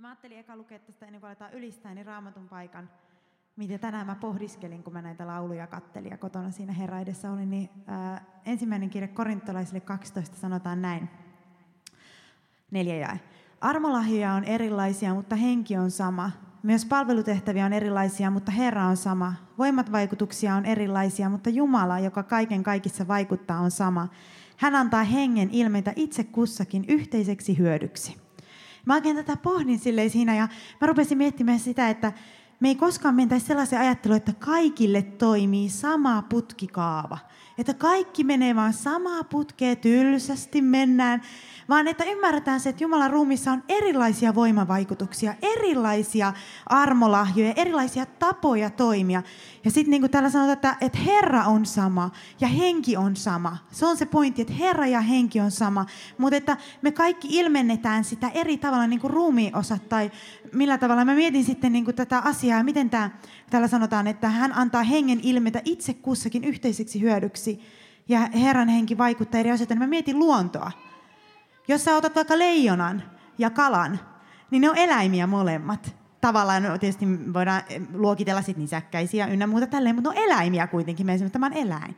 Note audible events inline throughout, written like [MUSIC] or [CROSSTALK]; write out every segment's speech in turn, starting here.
Ja mä ajattelin eka lukea tästä ennen kuin aletaan ylistää, niin raamatun paikan, mitä tänään mä pohdiskelin, kun mä näitä lauluja kattelin ja kotona siinä Herra edessä olin, niin ää, ensimmäinen kirja korintolaisille 12 sanotaan näin. Neljä jae. Armolahjoja on erilaisia, mutta henki on sama. Myös palvelutehtäviä on erilaisia, mutta Herra on sama. Voimat vaikutuksia on erilaisia, mutta Jumala, joka kaiken kaikissa vaikuttaa, on sama. Hän antaa hengen ilmeitä itse kussakin yhteiseksi hyödyksi. Mä oikein tätä pohdin silleen siinä ja mä rupesin miettimään sitä, että me ei koskaan mentäisi sellaisen ajatteluun, että kaikille toimii sama putkikaava. Että kaikki menee vaan samaa putkea, tylsästi mennään vaan että ymmärretään se, että Jumalan ruumissa on erilaisia voimavaikutuksia, erilaisia armolahjoja, erilaisia tapoja toimia. Ja sitten niin kuin täällä sanotaan, että, että Herra on sama ja henki on sama. Se on se pointti, että Herra ja henki on sama. Mutta että me kaikki ilmennetään sitä eri tavalla niin kuin ruumiinosat tai millä tavalla. Mä mietin sitten niin kuin tätä asiaa, miten tämä, täällä sanotaan, että hän antaa hengen ilmetä itse kussakin yhteiseksi hyödyksi. Ja Herran henki vaikuttaa eri asioita. Mä mietin luontoa. Jos sä otat vaikka leijonan ja kalan, niin ne on eläimiä molemmat. Tavallaan no, tietysti voidaan luokitella sit nisäkkäisiä ynnä muuta tälleen, mutta ne on eläimiä kuitenkin. Me esimerkiksi tämä on eläin.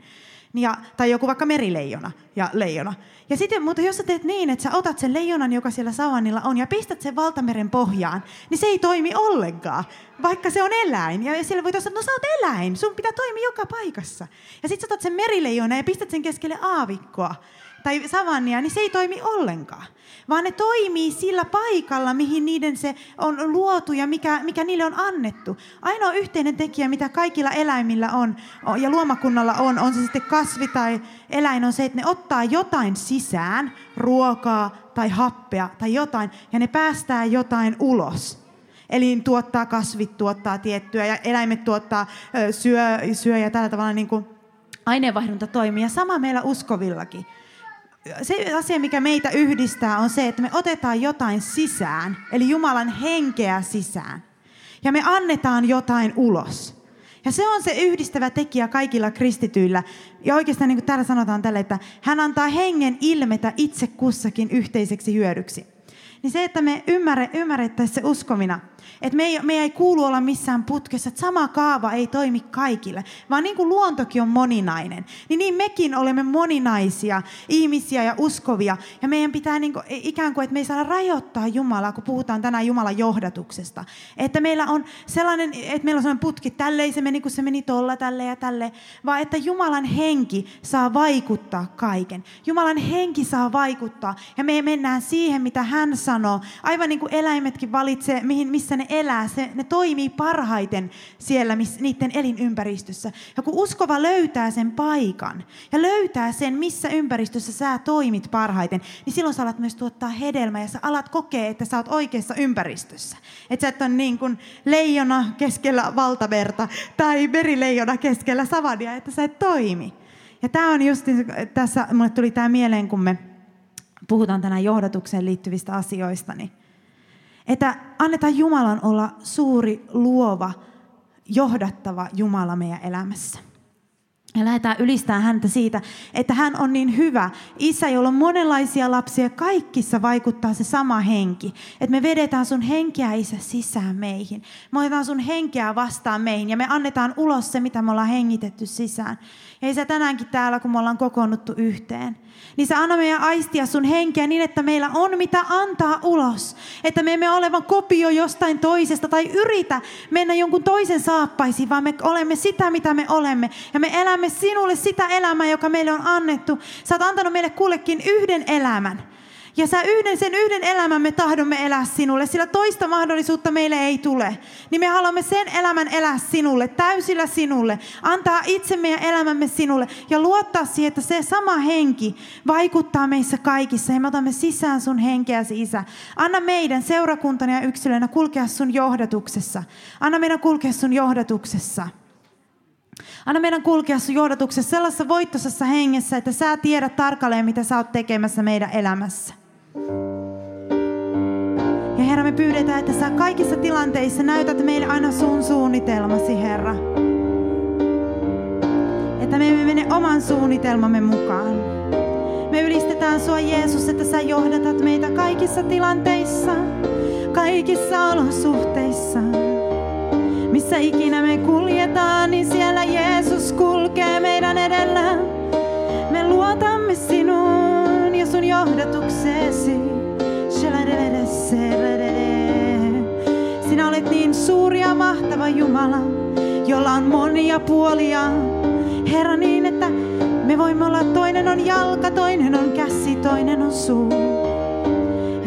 Ja, tai joku vaikka merileijona ja leijona. Ja sitten, mutta jos sä teet niin, että sä otat sen leijonan, joka siellä savannilla on, ja pistät sen valtameren pohjaan, niin se ei toimi ollenkaan, vaikka se on eläin. Ja siellä voi sanoa, no sä oot eläin, sun pitää toimia joka paikassa. Ja sitten sä otat sen merileijona ja pistät sen keskelle aavikkoa tai savannia, niin se ei toimi ollenkaan. Vaan ne toimii sillä paikalla, mihin niiden se on luotu ja mikä, mikä niille on annettu. Ainoa yhteinen tekijä, mitä kaikilla eläimillä on ja luomakunnalla on, on se sitten kasvi tai eläin, on se, että ne ottaa jotain sisään, ruokaa tai happea tai jotain, ja ne päästää jotain ulos. Eli tuottaa kasvit, tuottaa tiettyä, ja eläimet tuottaa, syö, syö ja tällä tavalla niin kuin aineenvaihdunta toimii. Ja sama meillä uskovillakin se asia, mikä meitä yhdistää, on se, että me otetaan jotain sisään, eli Jumalan henkeä sisään. Ja me annetaan jotain ulos. Ja se on se yhdistävä tekijä kaikilla kristityillä. Ja oikeastaan niin kuin täällä sanotaan tälle, että hän antaa hengen ilmetä itse kussakin yhteiseksi hyödyksi. Niin se, että me ymmärrettäisiin se uskomina – että me ei, me ei kuulu olla missään putkessa, että sama kaava ei toimi kaikille, vaan niin kuin luontokin on moninainen, niin niin mekin olemme moninaisia ihmisiä ja uskovia. Ja meidän pitää niin kuin, ikään kuin, että me ei saada rajoittaa Jumalaa, kun puhutaan tänään Jumalan johdatuksesta. Että meillä on sellainen, että meillä on sellainen putki, tälleen se meni, kun se meni tolla, tälle ja tälle, vaan että Jumalan henki saa vaikuttaa kaiken. Jumalan henki saa vaikuttaa ja me mennään siihen, mitä hän sanoo. Aivan niin kuin eläimetkin valitsee, mihin, missä ne elää, se, ne toimii parhaiten siellä miss, niiden elinympäristössä. Ja kun uskova löytää sen paikan ja löytää sen, missä ympäristössä sä toimit parhaiten, niin silloin sä alat myös tuottaa hedelmää ja sä alat kokea, että sä oot oikeassa ympäristössä. Että sä et ole niin kuin leijona keskellä valtaverta tai merileijona keskellä savadia, että sä et toimi. Ja tämä on just tässä, mulle tuli tämä mieleen, kun me puhutaan tänään johdatukseen liittyvistä asioista, niin että annetaan Jumalan olla suuri, luova, johdattava Jumala meidän elämässä. Ja lähdetään ylistämään häntä siitä, että hän on niin hyvä. Isä, jolla on monenlaisia lapsia, kaikissa vaikuttaa se sama henki. Että me vedetään sun henkeä, Isä, sisään meihin. Me otetaan sun henkeä vastaan meihin ja me annetaan ulos se, mitä me ollaan hengitetty sisään. Ja Isä, tänäänkin täällä, kun me ollaan kokoonnuttu yhteen, niin sä anna meidän aistia sun henkeä niin, että meillä on mitä antaa ulos. Että me emme ole vain kopio jostain toisesta tai yritä mennä jonkun toisen saappaisiin, vaan me olemme sitä, mitä me olemme. Ja me elämme sinulle sitä elämää, joka meille on annettu. Sä oot antanut meille kullekin yhden elämän. Ja sä yhden, sen yhden elämän me tahdomme elää sinulle, sillä toista mahdollisuutta meille ei tule. Niin me haluamme sen elämän elää sinulle, täysillä sinulle, antaa itse meidän elämämme sinulle ja luottaa siihen, että se sama henki vaikuttaa meissä kaikissa. Ja me otamme sisään sun henkeäsi, Isä. Anna meidän seurakuntana ja yksilönä kulkea sun johdatuksessa. Anna meidän kulkea sun johdatuksessa. Anna meidän kulkea sun johdatuksessa sellaisessa voittoisessa hengessä, että sä tiedät tarkalleen, mitä sä oot tekemässä meidän elämässä. Ja Herra, me pyydetään, että sä kaikissa tilanteissa näytät meille aina sun suunnitelmasi, Herra. Että me emme mene oman suunnitelmamme mukaan. Me ylistetään sua, Jeesus, että sä johdatat meitä kaikissa tilanteissa. kaikissa olosuhteissa. Missä ikinä me kuljetaan, niin siellä Jeesus kulkee meidän edellä. Me luotamme sinuun ja sun johdatukseesi. Sinä olet niin suuri ja mahtava Jumala, jolla on monia puolia. Herra niin, että me voimme olla, toinen on jalka, toinen on käsi, toinen on suu.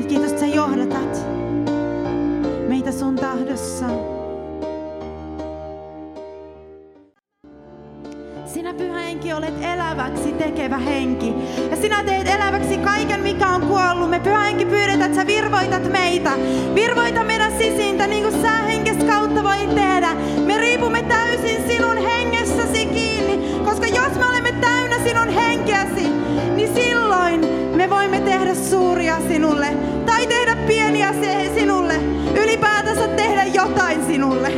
Kiitos, että sä johdatat meitä sun tahdossa. Eläväksi tekevä henki. Ja sinä teet eläväksi kaiken, mikä on kuollut. Me pyhä henki pyydetään, että sä virvoitat meitä. Virvoita meidän sisintä, niin kuin sä henkes kautta voit tehdä. Me riipumme täysin sinun hengessäsi kiinni. Koska jos me olemme täynnä sinun henkeäsi, niin silloin me voimme tehdä suuria sinulle. Tai tehdä pieniä sinulle. Ylipäätänsä tehdä jotain sinulle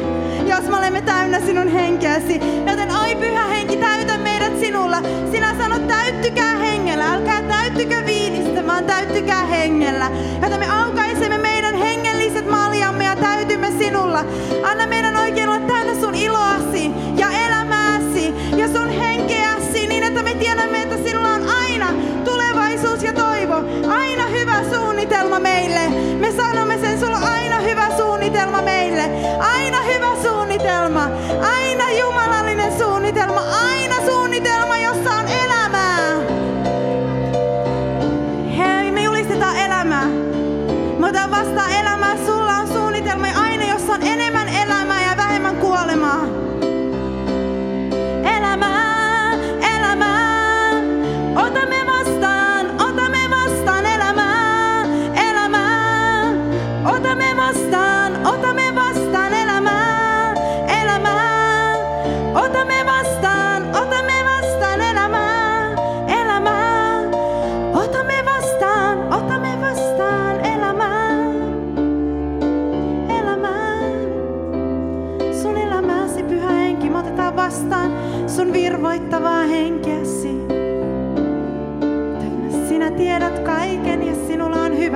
jos me olemme täynnä sinun henkeäsi. Joten oi pyhä henki, täytä sinulla. Sinä sanot täyttykää hengellä, älkää täyttykö viinistä, vaan täyttykää hengellä. Joten me aukaisemme meidän hengelliset maljamme ja täytymme sinulla. Anna meidän oikein olla täynnä sun iloasi ja elämääsi ja sun henkeäsi niin, että me tiedämme, että sinulla on aina tulevaisuus ja toivo. Aina hyvä suunnitelma meille. Me sanomme sen, sulla on aina hyvä suunnitelma meille. Aina hyvä suunnitelma.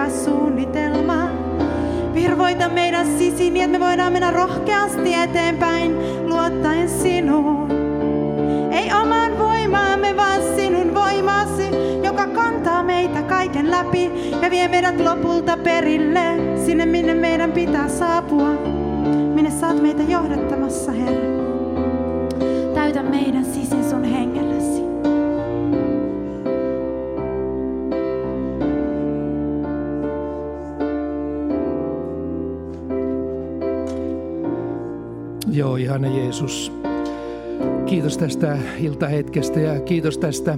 Hyvä suunnitelma. Virvoita meidän sisiin niin, että me voidaan mennä rohkeasti eteenpäin luottaen sinuun. Ei omaan voimaamme, vaan sinun voimasi, joka kantaa meitä kaiken läpi ja vie meidät lopulta perille, sinne minne meidän pitää saapua. Minne oot meitä johdattamassa, Herra. Täytä meidän sisin sun hengelläsi. Joo, ihana Jeesus. Kiitos tästä iltahetkestä ja kiitos tästä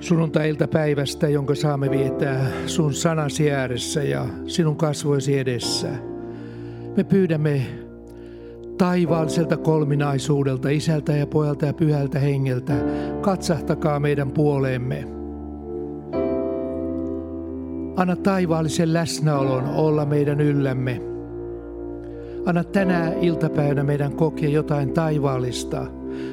sunnuntai-iltapäivästä, jonka saamme viettää sun sanasi ääressä ja sinun kasvoisi edessä. Me pyydämme taivaalliselta kolminaisuudelta, isältä ja pojalta ja pyhältä hengeltä, katsahtakaa meidän puoleemme. Anna taivaallisen läsnäolon olla meidän yllämme. Anna tänä iltapäivänä meidän kokea jotain taivaallista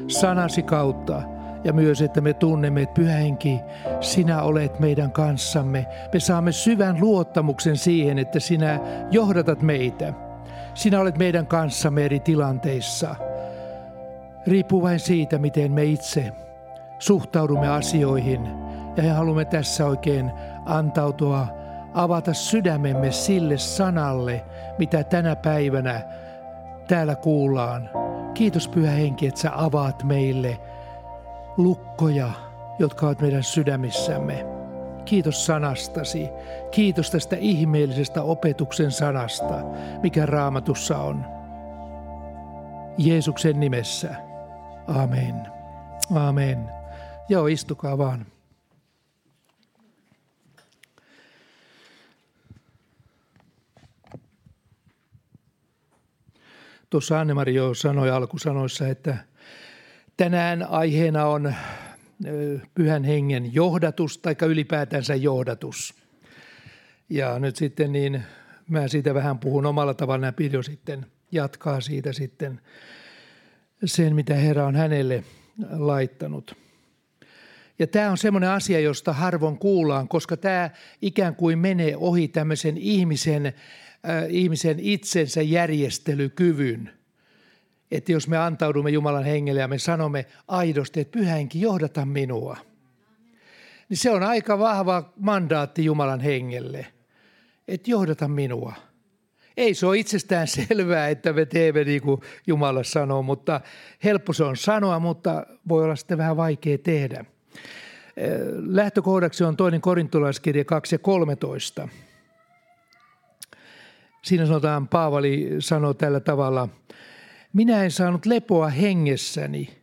sanasi kautta ja myös, että me tunnemme, että Pyhä Henki, sinä olet meidän kanssamme. Me saamme syvän luottamuksen siihen, että sinä johdatat meitä. Sinä olet meidän kanssamme eri tilanteissa. Riippuu vain siitä, miten me itse suhtaudumme asioihin. Ja haluamme tässä oikein antautua, avata sydämemme sille sanalle, mitä tänä päivänä täällä kuullaan. Kiitos Pyhä Henki, että sä avaat meille lukkoja, jotka ovat meidän sydämissämme. Kiitos sanastasi. Kiitos tästä ihmeellisestä opetuksen sanasta, mikä raamatussa on. Jeesuksen nimessä. Amen. Amen. Joo, istukaa vaan. Tuossa Anne-Mari jo sanoi alkusanoissa, että tänään aiheena on pyhän hengen johdatus tai ylipäätänsä johdatus. Ja nyt sitten niin mä siitä vähän puhun omalla tavalla, Pirjo sitten jatkaa siitä sitten sen, mitä Herra on hänelle laittanut. Ja tämä on semmoinen asia, josta harvoin kuullaan, koska tämä ikään kuin menee ohi tämmöisen ihmisen, ihmisen itsensä järjestelykyvyn. Että jos me antaudumme Jumalan hengelle ja me sanomme aidosti, että pyhänkin johdata minua, niin se on aika vahva mandaatti Jumalan hengelle, että johdata minua. Ei se ole itsestään selvää, että me teemme niin kuin Jumala sanoo, mutta helppo se on sanoa, mutta voi olla sitten vähän vaikea tehdä. Lähtökohdaksi on toinen korintolaiskirja 2 ja 13. Siinä sanotaan, Paavali sanoo tällä tavalla, minä en saanut lepoa hengessäni,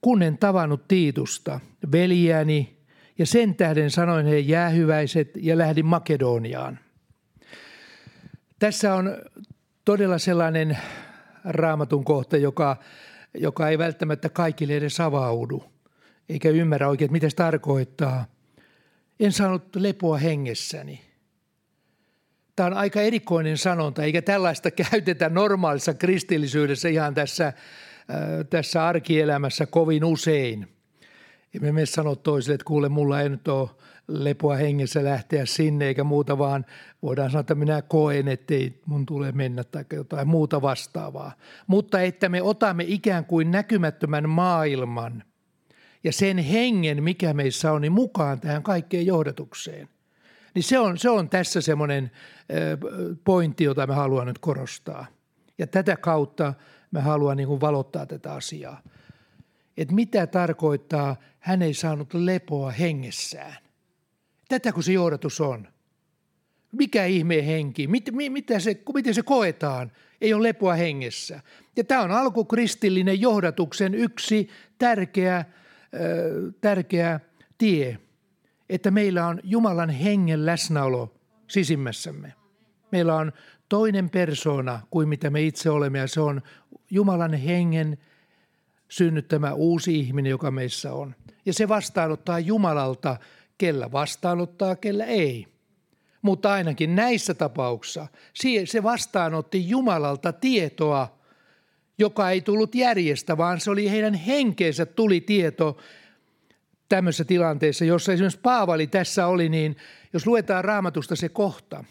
kun en tavannut Tiitusta, veljäni, ja sen tähden sanoin he jäähyväiset ja lähdin Makedoniaan. Tässä on todella sellainen raamatun kohta, joka, joka ei välttämättä kaikille edes avaudu, eikä ymmärrä oikein, mitä se tarkoittaa. En saanut lepoa hengessäni. Tämä on aika erikoinen sanonta, eikä tällaista käytetä normaalissa kristillisyydessä ihan tässä, äh, tässä arkielämässä kovin usein. Emme me sano toisille, että kuule, mulla ei nyt ole lepoa hengessä lähteä sinne eikä muuta, vaan voidaan sanoa, että minä koen, ettei mun tule mennä tai jotain muuta vastaavaa. Mutta että me otamme ikään kuin näkymättömän maailman ja sen hengen, mikä meissä on, niin mukaan tähän kaikkeen johdatukseen. Niin se on, se on tässä semmoinen pointti, jota me haluan nyt korostaa. Ja tätä kautta me haluan niin valottaa tätä asiaa. Että mitä tarkoittaa, hän ei saanut lepoa hengessään. Tätä kun se johdatus on. Mikä ihmeen henki? Mit, mitä se, miten se koetaan? Ei ole lepoa hengessä. Ja tämä on alkukristillinen johdatuksen yksi tärkeä, äh, tärkeä tie, että meillä on Jumalan hengen läsnäolo sisimmässämme. Meillä on toinen persona kuin mitä me itse olemme ja se on Jumalan hengen synnyttämä uusi ihminen, joka meissä on. Ja se vastaanottaa Jumalalta kellä vastaanottaa, kellä ei. Mutta ainakin näissä tapauksissa se vastaanotti Jumalalta tietoa, joka ei tullut järjestä, vaan se oli heidän henkeensä tuli tieto tämmöisessä tilanteessa, jossa esimerkiksi Paavali tässä oli, niin jos luetaan raamatusta se kohta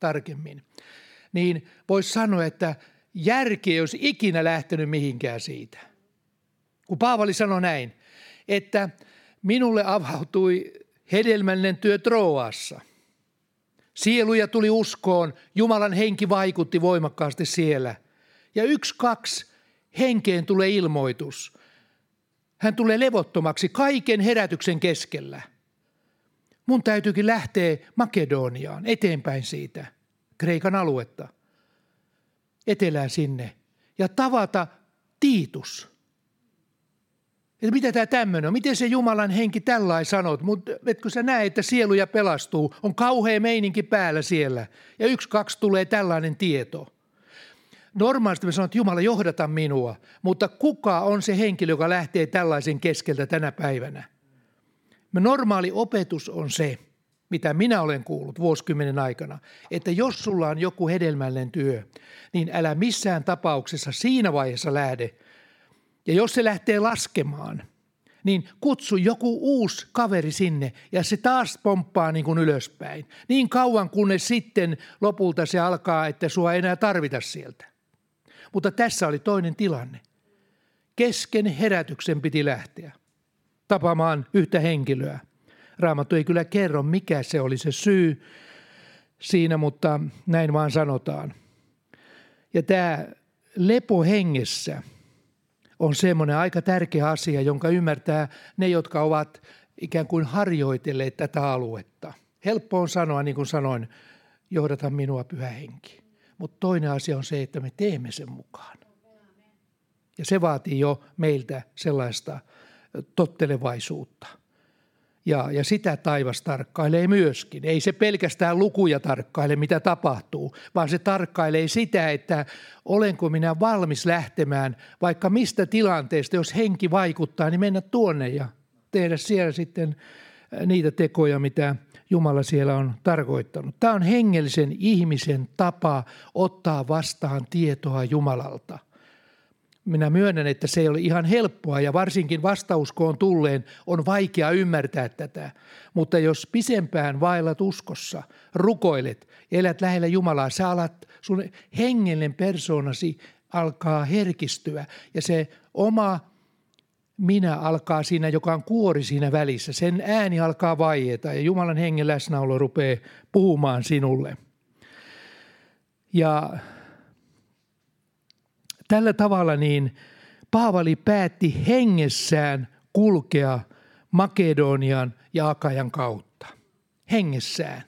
tarkemmin, niin voisi sanoa, että järki ei olisi ikinä lähtenyt mihinkään siitä. Kun Paavali sanoi näin, että minulle avautui hedelmällinen työ Troassa. Sieluja tuli uskoon, Jumalan henki vaikutti voimakkaasti siellä. Ja yksi, kaksi, henkeen tulee ilmoitus. Hän tulee levottomaksi kaiken herätyksen keskellä. Mun täytyykin lähteä Makedoniaan, eteenpäin siitä, Kreikan aluetta, etelään sinne, ja tavata Tiitus – että mitä tämä tämmöinen on? Miten se Jumalan henki tällainen sanot? Mutta etkö sä näe, että sieluja pelastuu? On kauhea meininki päällä siellä. Ja yksi, kaksi tulee tällainen tieto. Normaalisti me sanon, että Jumala johdata minua, mutta kuka on se henkilö, joka lähtee tällaisen keskeltä tänä päivänä? Me normaali opetus on se, mitä minä olen kuullut vuosikymmenen aikana, että jos sulla on joku hedelmällinen työ, niin älä missään tapauksessa siinä vaiheessa lähde – ja jos se lähtee laskemaan, niin kutsu joku uusi kaveri sinne ja se taas pomppaa niin kuin ylöspäin. Niin kauan kunnes sitten lopulta se alkaa, että sua ei enää tarvita sieltä. Mutta tässä oli toinen tilanne. Kesken herätyksen piti lähteä tapaamaan yhtä henkilöä. Raamattu ei kyllä kerro, mikä se oli se syy siinä, mutta näin vaan sanotaan. Ja tämä lepo hengessä – on semmoinen aika tärkeä asia, jonka ymmärtää ne, jotka ovat ikään kuin harjoitelleet tätä aluetta. Helppo on sanoa, niin kuin sanoin, johdata minua pyhä henki. Mutta toinen asia on se, että me teemme sen mukaan. Ja se vaatii jo meiltä sellaista tottelevaisuutta. Ja, ja sitä taivas tarkkailee myöskin. Ei se pelkästään lukuja tarkkaile, mitä tapahtuu, vaan se tarkkailee sitä, että olenko minä valmis lähtemään vaikka mistä tilanteesta, jos henki vaikuttaa, niin mennä tuonne ja tehdä siellä sitten niitä tekoja, mitä Jumala siellä on tarkoittanut. Tämä on hengellisen ihmisen tapa ottaa vastaan tietoa Jumalalta. minä myönnän, että se ei ole ihan helppoa ja varsinkin vastauskoon tulleen on vaikea ymmärtää tätä. Mutta jos pisempään vaellat uskossa, rukoilet elät lähellä Jumalaa, sä alat, sun hengellinen persoonasi alkaa herkistyä ja se oma minä alkaa siinä, joka on kuori siinä välissä. Sen ääni alkaa vaieta ja Jumalan hengen läsnäolo rupeaa puhumaan sinulle. Ja tällä tavalla niin Paavali päätti hengessään kulkea Makedonian ja Akajan kautta. Hengessään.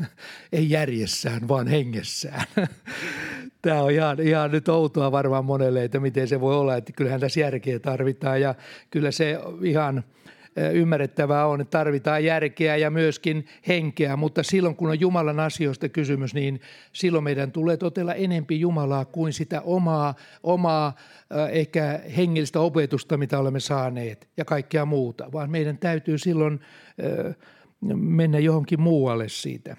[LAUGHS] Ei järjessään, vaan hengessään. [LAUGHS] Tämä on ihan, ihan nyt outoa varmaan monelle, että miten se voi olla, että kyllähän tässä järkeä tarvitaan. Ja kyllä se ihan ymmärrettävää on, että tarvitaan järkeä ja myöskin henkeä, mutta silloin kun on Jumalan asioista kysymys, niin silloin meidän tulee totella enempi Jumalaa kuin sitä omaa, omaa ehkä hengellistä opetusta, mitä olemme saaneet ja kaikkea muuta, vaan meidän täytyy silloin mennä johonkin muualle siitä.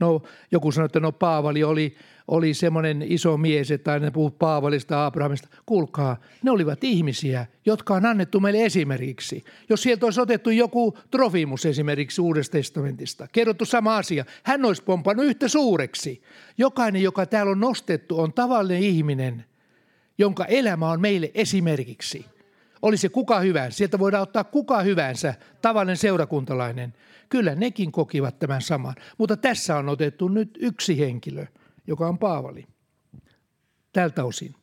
No joku sanoi, että no Paavali oli oli semmoinen iso mies, että aina puhuu Paavalista, Abrahamista. Kuulkaa, ne olivat ihmisiä, jotka on annettu meille esimerkiksi. Jos sieltä olisi otettu joku Trofimus esimerkiksi Uudesta testamentista, kerrottu sama asia, hän olisi pompannut yhtä suureksi. Jokainen, joka täällä on nostettu, on tavallinen ihminen, jonka elämä on meille esimerkiksi. Oli se kuka hyvänsä, sieltä voidaan ottaa kuka hyvänsä, tavallinen seurakuntalainen. Kyllä nekin kokivat tämän saman, mutta tässä on otettu nyt yksi henkilö – joka on Paavali. Tältä osin.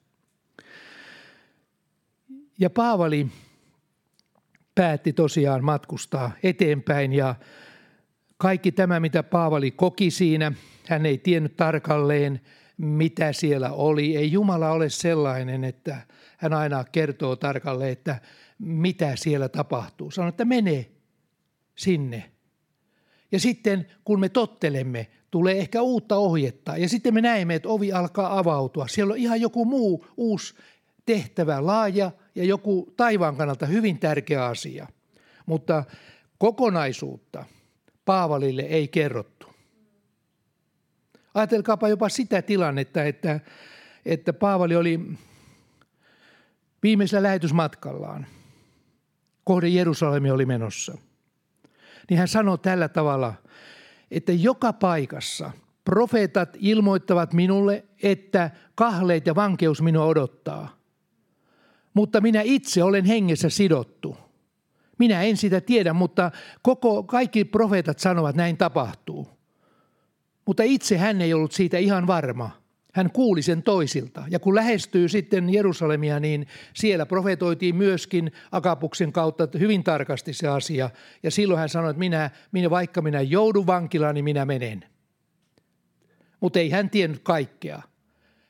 Ja Paavali päätti tosiaan matkustaa eteenpäin ja kaikki tämä, mitä Paavali koki siinä, hän ei tiennyt tarkalleen, mitä siellä oli. Ei Jumala ole sellainen, että hän aina kertoo tarkalleen, että mitä siellä tapahtuu. Sanoo, että mene sinne. Ja sitten kun me tottelemme, tulee ehkä uutta ohjetta ja sitten me näemme, että ovi alkaa avautua. Siellä on ihan joku muu uusi tehtävä, laaja ja joku taivaan kannalta hyvin tärkeä asia. Mutta kokonaisuutta Paavalille ei kerrottu. Ajatelkaapa jopa sitä tilannetta, että, että Paavali oli viimeisellä lähetysmatkallaan. Kohde Jerusalemi oli menossa. Niin hän sanoi tällä tavalla – että joka paikassa profeetat ilmoittavat minulle, että kahleet ja vankeus minua odottaa. Mutta minä itse olen hengessä sidottu. Minä en sitä tiedä, mutta koko, kaikki profeetat sanovat, että näin tapahtuu. Mutta itse hän ei ollut siitä ihan varma. Hän kuuli sen toisilta. Ja kun lähestyy sitten Jerusalemia, niin siellä profetoitiin myöskin Akapuksen kautta hyvin tarkasti se asia. Ja silloin hän sanoi, että minä, minä vaikka minä joudun vankilaan, niin minä menen. Mutta ei hän tiennyt kaikkea.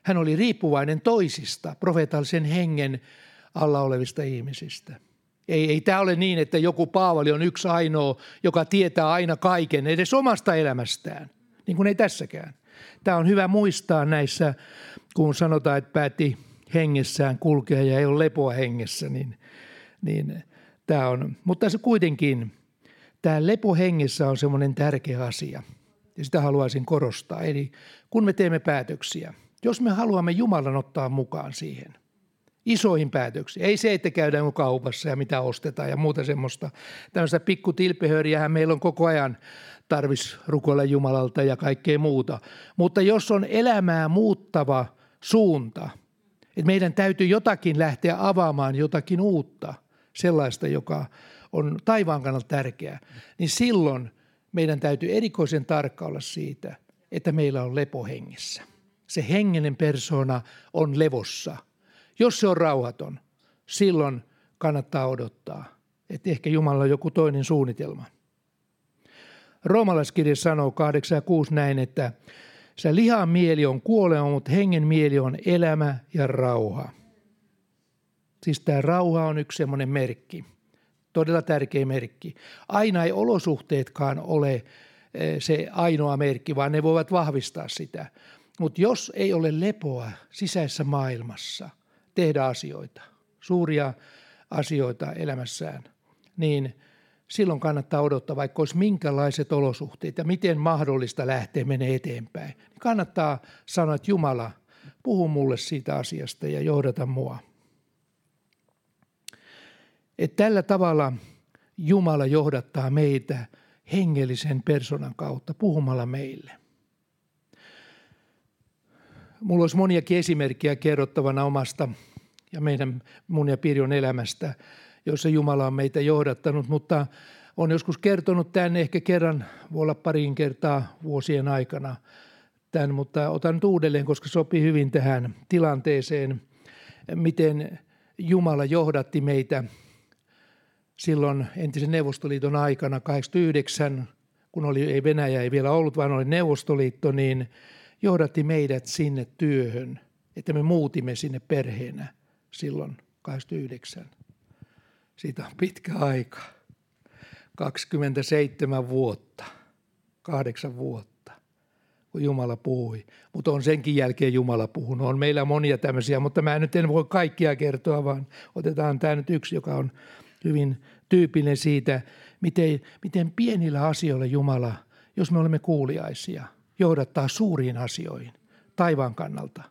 Hän oli riippuvainen toisista profeetallisen hengen alla olevista ihmisistä. Ei, ei tämä ole niin, että joku Paavali on yksi ainoa, joka tietää aina kaiken, edes omasta elämästään. Niin kuin ei tässäkään. Tämä on hyvä muistaa näissä, kun sanotaan, että päätti hengessään kulkea ja ei ole lepoa hengessä, niin, niin tämä on. Mutta se kuitenkin, tämä lepo hengessä on semmoinen tärkeä asia ja sitä haluaisin korostaa. Eli kun me teemme päätöksiä, jos me haluamme Jumalan ottaa mukaan siihen, isoihin päätöksiin. Ei se, että käydään kaupassa ja mitä ostetaan ja muuta semmoista. Tämmöistä pikkutilpehöriähän meillä on koko ajan tarvis rukoilla Jumalalta ja kaikkea muuta. Mutta jos on elämää muuttava suunta, että meidän täytyy jotakin lähteä avaamaan, jotakin uutta, sellaista, joka on taivaan kannalta tärkeää, niin silloin meidän täytyy erikoisen tarkka olla siitä, että meillä on lepo hengessä. Se hengenen persona on levossa. Jos se on rauhaton, silloin kannattaa odottaa, että ehkä Jumala on joku toinen suunnitelma. Roomalaiskirja sanoo 8 ja 6 näin, että se lihan mieli on kuolema, mutta hengen mieli on elämä ja rauha. Siis tämä rauha on yksi semmoinen merkki, todella tärkeä merkki. Aina ei olosuhteetkaan ole eh, se ainoa merkki, vaan ne voivat vahvistaa sitä. Mutta jos ei ole lepoa sisäisessä maailmassa tehdä asioita, suuria asioita elämässään, niin – silloin kannattaa odottaa, vaikka olisi minkälaiset olosuhteet ja miten mahdollista lähteä menee eteenpäin. Kannattaa sanoa, että Jumala, puhu mulle siitä asiasta ja johdata mua. Et tällä tavalla Jumala johdattaa meitä hengellisen personan kautta puhumalla meille. Mulla olisi moniakin esimerkkejä kerrottavana omasta ja meidän mun ja Pirjon elämästä, jossa Jumala on meitä johdattanut, mutta on joskus kertonut tämän ehkä kerran, voi olla pariin kertaa vuosien aikana tämän, mutta otan nyt uudelleen, koska sopii hyvin tähän tilanteeseen, miten Jumala johdatti meitä silloin entisen Neuvostoliiton aikana 89, kun oli, ei Venäjä ei vielä ollut, vaan oli Neuvostoliitto, niin johdatti meidät sinne työhön, että me muutimme sinne perheenä silloin 89. Siitä on pitkä aika. 27 vuotta, kahdeksan vuotta, kun Jumala puhui. Mutta on senkin jälkeen Jumala puhunut. On meillä monia tämmöisiä, mutta mä nyt en voi kaikkia kertoa, vaan otetaan tämä nyt yksi, joka on hyvin tyypillinen siitä, miten, miten pienillä asioilla Jumala, jos me olemme kuuliaisia, johdattaa suuriin asioihin taivaan kannalta.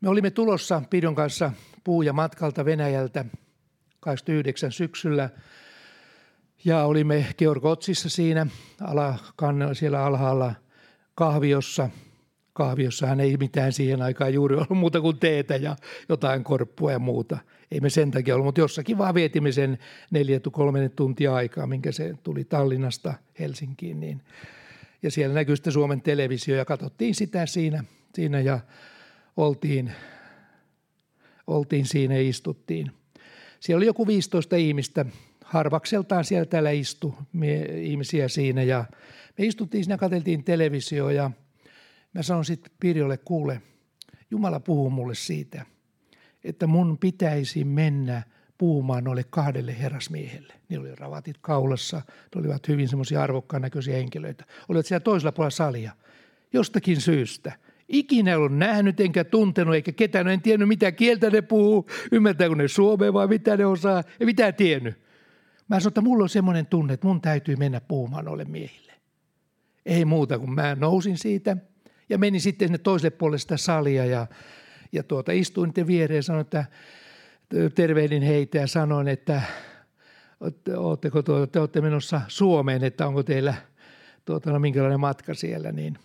Me olimme tulossa Pidon kanssa puuja matkalta Venäjältä 29 syksyllä ja olimme Georgotsissa siinä alakan, siellä alhaalla kahviossa. Kahviossahan ei mitään siihen aikaan juuri ollut muuta kuin teetä ja jotain korppua ja muuta. Ei me sen takia ollut, mutta jossakin vaan vietimme sen neljä tuntia aikaa, minkä se tuli Tallinnasta Helsinkiin. Niin. Ja siellä näkyy sitten Suomen televisio ja katsottiin sitä siinä, siinä ja oltiin, oltiin siinä ja istuttiin. Siellä oli joku 15 ihmistä harvakseltaan siellä täällä istui ihmisiä siinä ja me istuttiin siinä, katseltiin televisio ja mä sanoin sitten Pirjolle, kuule, Jumala puhuu mulle siitä, että mun pitäisi mennä puhumaan noille kahdelle herrasmiehelle. Niillä oli ravatit kaulassa, ne olivat hyvin semmoisia arvokkaan näköisiä henkilöitä. Olivat siellä toisella puolella salia, jostakin syystä. Ikinä ei ollut nähnyt enkä tuntenut eikä ketään, en tiennyt mitä kieltä ne puhuu, ymmärtääkö ne suomea vai mitä ne osaa, ei mitään tiennyt. Mä sanoin, että mulla on semmoinen tunne, että mun täytyy mennä puhumaan noille miehille. Ei muuta kuin mä nousin siitä ja menin sitten sinne toiselle puolelle sitä salia ja, ja tuota, istuin niiden viereen ja sanoin, että tervehdin heitä ja sanoin, että ootteko tuota, te olette menossa Suomeen, että onko teillä tuota, no, minkälainen matka siellä, niin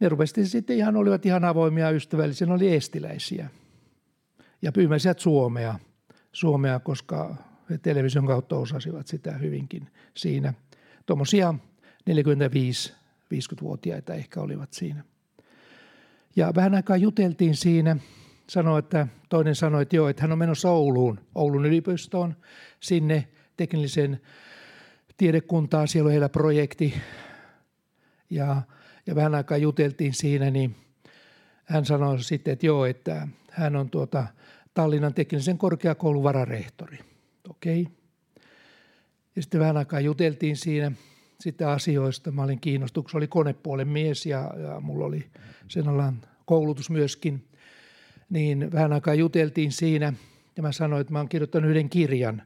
ne rupesivat sitten ihan, olivat ihan avoimia ystävällisiä, ne oli estiläisiä ja pyymän Suomea, Suomea, koska he television kautta osasivat sitä hyvinkin siinä. Tuommoisia 45-50-vuotiaita ehkä olivat siinä. Ja vähän aikaa juteltiin siinä. Sanoi, että toinen sanoi, että joo, että hän on menossa Ouluun, Oulun yliopistoon, sinne teknillisen tiedekuntaan. Siellä on heillä projekti. Ja, ja vähän aikaa juteltiin siinä, niin hän sanoi sitten, että joo, että hän on tuota Tallinnan teknillisen korkeakoulun vararehtori – okei. Okay. Ja sitten vähän aikaa juteltiin siinä sitten asioista. Mä olin kiinnostuksessa, oli konepuolen mies ja, ja mulla oli sen alan koulutus myöskin. Niin vähän aikaa juteltiin siinä ja mä sanoin, että mä oon kirjoittanut yhden kirjan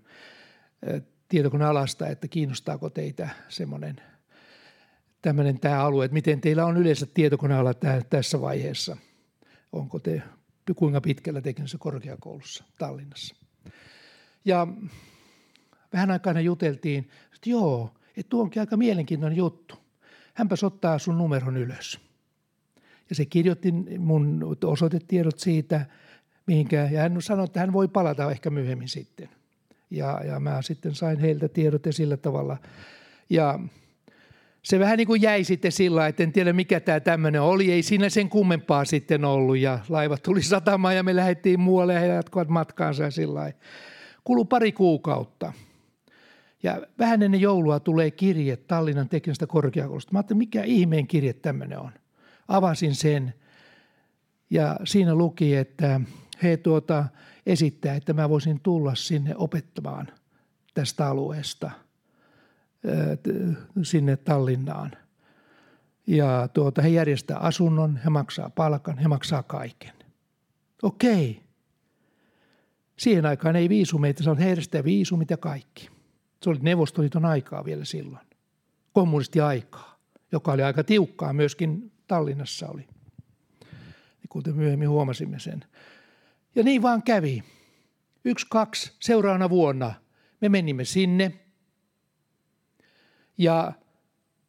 tietokonealasta, että kiinnostaako teitä semmoinen tämmöinen tämä alue, että miten teillä on yleensä tietokoneala tässä vaiheessa. Onko te kuinka pitkällä teknisessä korkeakoulussa Tallinnassa? Ja vähän aikaa juteltiin, että joo, että tuo onkin aika mielenkiintoinen juttu. Hänpäs ottaa sun numeron ylös. Ja se kirjoitti mun osoitetiedot siitä, mihinkä, ja hän sanoi, että hän voi palata ehkä myöhemmin sitten. Ja, ja mä sitten sain heiltä tiedot ja sillä tavalla. Ja se vähän niin kuin jäi sitten sillä että en tiedä mikä tämä tämmöinen oli. Ei siinä sen kummempaa sitten ollut ja laivat tuli satamaan ja me lähdettiin muualle ja he jatkoivat matkaansa ja sillä. Kulu pari kuukautta. Ja vähän ennen joulua tulee kirje Tallinnan teknisestä korkeakoulusta. Mä ajattelin, mikä ihmeen kirje tämmöinen on. Avasin sen ja siinä luki, että he tuota esittää, että mä voisin tulla sinne opettamaan tästä alueesta sinne Tallinnaan. Ja tuota, he järjestää asunnon, he maksaa palkan, he maksaa kaiken. Okei, Siihen aikaan ei viisumeita, se on herstä viisumit ja kaikki. Se oli Neuvostoliiton aikaa vielä silloin. Kommunistiaikaa, joka oli aika tiukkaa myöskin Tallinnassa oli. kuten myöhemmin huomasimme sen. Ja niin vaan kävi. Yksi, kaksi, seuraavana vuonna me menimme sinne. Ja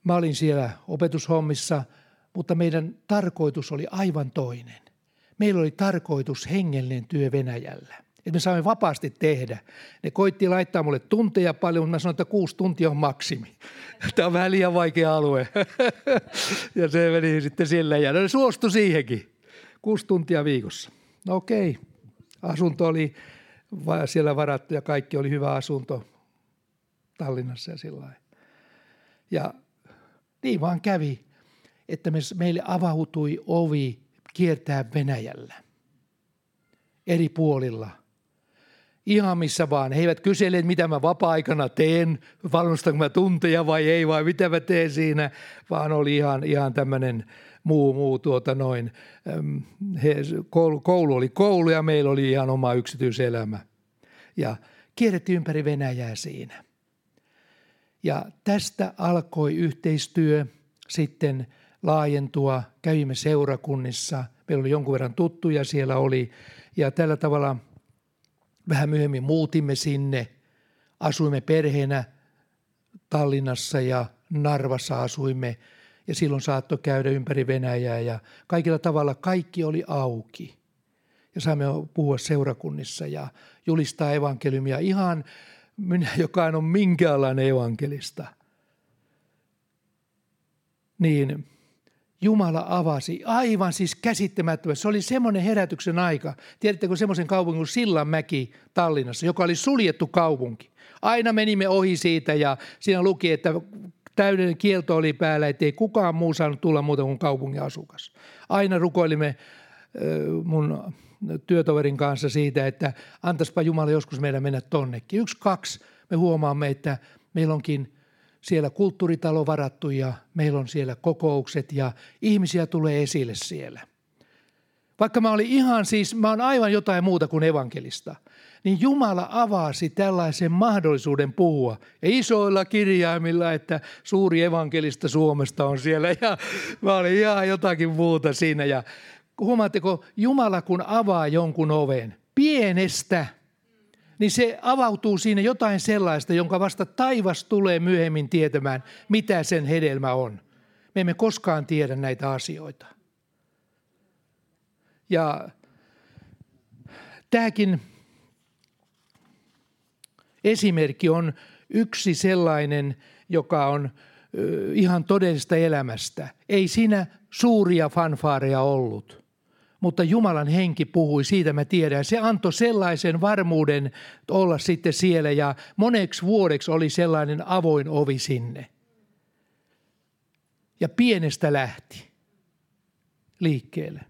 mä olin siellä opetushommissa, mutta meidän tarkoitus oli aivan toinen. Meillä oli tarkoitus hengellinen työ Venäjällä että me saamme vapaasti tehdä. Ne koitti laittaa mulle tunteja paljon, mutta mä sanoin, että kuusi tuntia on maksimi. [LAUGHS] Tämä on vähän liian vaikea alue. [LAUGHS] ja se meni sitten sillä ja ne suostui siihenkin. Kuusi tuntia viikossa. No okei, asunto oli siellä varattu ja kaikki oli hyvä asunto Tallinnassa ja sillä Ja niin vaan kävi, että meille avautui ovi kiertää Venäjällä eri puolilla ihan missä vaan. He eivät kysele, mitä mä vapaa-aikana teen, valmistanko mä tunteja vai ei, vai mitä mä teen siinä, vaan oli ihan, ihan tämmöinen muu, muu tuota noin. He, koulu, koulu oli koulu ja meillä oli ihan oma yksityiselämä. Ja kierrettiin ympäri Venäjää siinä. Ja tästä alkoi yhteistyö sitten laajentua. Kävimme seurakunnissa. Meillä oli jonkun verran tuttuja siellä oli. Ja tällä tavalla – Vähän myöhemmin muutimme sinne, asuimme perheenä Tallinnassa ja Narvassa asuimme ja silloin saattoi käydä ympäri Venäjää ja kaikilla tavalla kaikki oli auki. Ja saimme puhua seurakunnissa ja julistaa evankeliumia ihan minä, [LAUGHS] joka en ole minkäänlainen evankelista. Niin Jumala avasi aivan siis käsittämättömästi. Se oli semmoinen herätyksen aika. Tiedättekö semmoisen kaupungin kuin Sillanmäki Tallinnassa, joka oli suljettu kaupunki. Aina menimme ohi siitä ja siinä luki, että täydellinen kielto oli päällä, ettei kukaan muu saanut tulla muuta kuin kaupungin asukas. Aina rukoilimme mun työtoverin kanssa siitä, että antaispa Jumala joskus meidän mennä tonnekin. Yksi, kaksi, me huomaamme, että meillä onkin – siellä kulttuuritalo varattu ja meillä on siellä kokoukset ja ihmisiä tulee esille siellä. Vaikka mä olin ihan siis, mä oon aivan jotain muuta kuin evankelista, niin Jumala avasi tällaisen mahdollisuuden puhua. Ja isoilla kirjaimilla, että suuri evankelista Suomesta on siellä ja mä olin ihan jotakin muuta siinä. Ja huomaatteko, Jumala kun avaa jonkun oven, pienestä – niin se avautuu siinä jotain sellaista, jonka vasta taivas tulee myöhemmin tietämään, mitä sen hedelmä on. Me emme koskaan tiedä näitä asioita. Ja tämäkin esimerkki on yksi sellainen, joka on ihan todellisesta elämästä. Ei siinä suuria fanfaareja ollut mutta Jumalan henki puhui, siitä mä tiedän. Se antoi sellaisen varmuuden olla sitten siellä ja moneksi vuodeksi oli sellainen avoin ovi sinne. Ja pienestä lähti liikkeelle.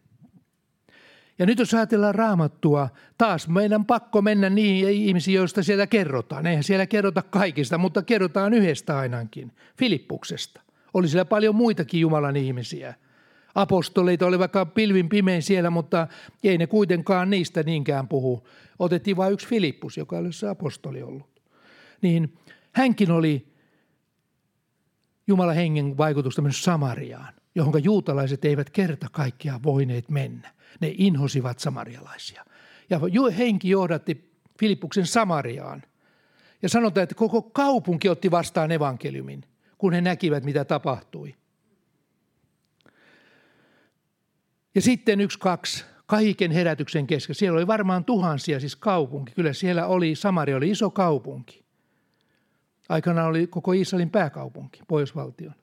Ja nyt jos ajatellaan raamattua, taas meidän pakko mennä niihin ihmisiin, joista siellä kerrotaan. Eihän siellä kerrota kaikista, mutta kerrotaan yhdestä ainakin, Filippuksesta. Oli siellä paljon muitakin Jumalan ihmisiä – apostoleita oli vaikka pilvin pimein siellä, mutta ei ne kuitenkaan niistä niinkään puhu. Otettiin vain yksi Filippus, joka oli se apostoli ollut. Niin hänkin oli Jumalan hengen vaikutusta myös Samariaan, johon juutalaiset eivät kerta kaikkiaan voineet mennä. Ne inhosivat samarialaisia. Ja henki johdatti Filippuksen Samariaan. Ja sanotaan, että koko kaupunki otti vastaan evankeliumin, kun he näkivät, mitä tapahtui. Ja sitten yksi, kaksi, kaiken herätyksen kesken. Siellä oli varmaan tuhansia, siis kaupunki. Kyllä siellä oli, Samaria oli iso kaupunki. Aikana oli koko Israelin pääkaupunki, Pohjoisvaltion.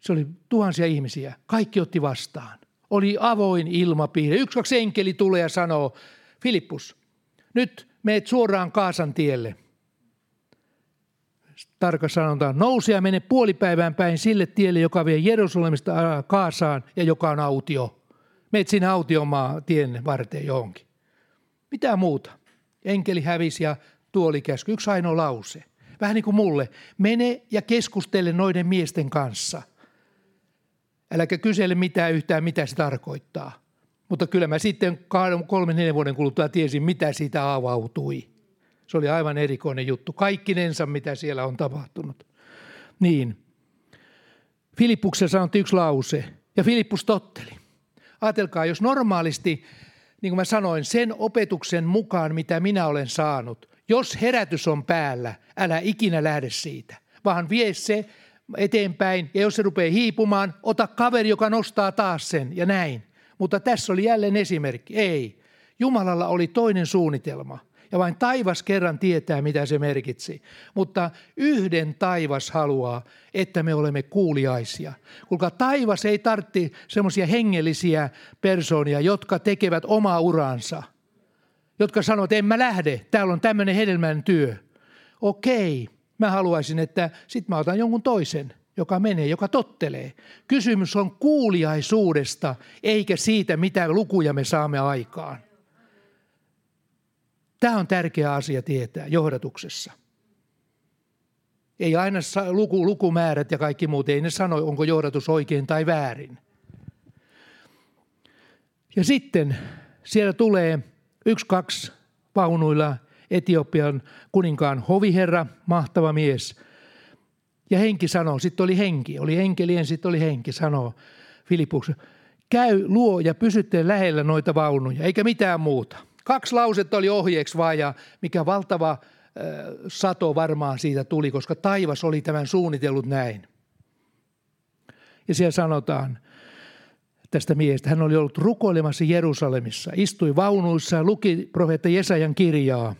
Se oli tuhansia ihmisiä. Kaikki otti vastaan. Oli avoin ilmapiiri. Yksi, kaksi enkeli tulee ja sanoo, Filippus, nyt meet suoraan Kaasan tielle. Tarkka sanotaan, nouse ja mene puolipäivään päin sille tielle, joka vie Jerusalemista Kaasaan ja joka on autio. Meet sinne autiomaa tien varteen johonkin. Mitä muuta? Enkeli hävisi ja tuoli käsky. Yksi ainoa lause. Vähän niin kuin mulle. Mene ja keskustele noiden miesten kanssa. Äläkä kysele mitään yhtään, mitä se tarkoittaa. Mutta kyllä mä sitten kolmen, neljän vuoden kuluttua tiesin, mitä siitä avautui. Se oli aivan erikoinen juttu. Kaikkinensa, mitä siellä on tapahtunut. Niin. Filippuksessa sanottiin yksi lause, ja Filippus totteli. Ajatelkaa, jos normaalisti, niin kuin mä sanoin, sen opetuksen mukaan, mitä minä olen saanut, jos herätys on päällä, älä ikinä lähde siitä, vaan vie se eteenpäin ja jos se rupeaa hiipumaan, ota kaveri, joka nostaa taas sen ja näin. Mutta tässä oli jälleen esimerkki. Ei. Jumalalla oli toinen suunnitelma – ja vain taivas kerran tietää, mitä se merkitsi. Mutta yhden taivas haluaa, että me olemme kuuliaisia. Kuulkaa, taivas ei tartti semmoisia hengellisiä persoonia, jotka tekevät omaa uransa. Jotka sanovat, en mä lähde, täällä on tämmöinen hedelmän työ. Okei, mä haluaisin, että sit mä otan jonkun toisen joka menee, joka tottelee. Kysymys on kuuliaisuudesta, eikä siitä, mitä lukuja me saamme aikaan. Tämä on tärkeä asia tietää johdatuksessa. Ei aina luku, lukumäärät ja kaikki muut, ei ne sano, onko johdatus oikein tai väärin. Ja sitten siellä tulee yksi, kaksi vaunuilla Etiopian kuninkaan hoviherra, mahtava mies. Ja henki sanoo, sitten oli henki, oli enkelien, sitten oli henki, sanoo Filippus, käy, luo ja pysytte lähellä noita vaunuja, eikä mitään muuta – Kaksi lausetta oli ohjeeksi vaan ja mikä valtava sato varmaan siitä tuli, koska taivas oli tämän suunnitellut näin. Ja siellä sanotaan tästä miestä, hän oli ollut rukoilemassa Jerusalemissa, istui vaunuissa ja luki profeetta Jesajan kirjaa,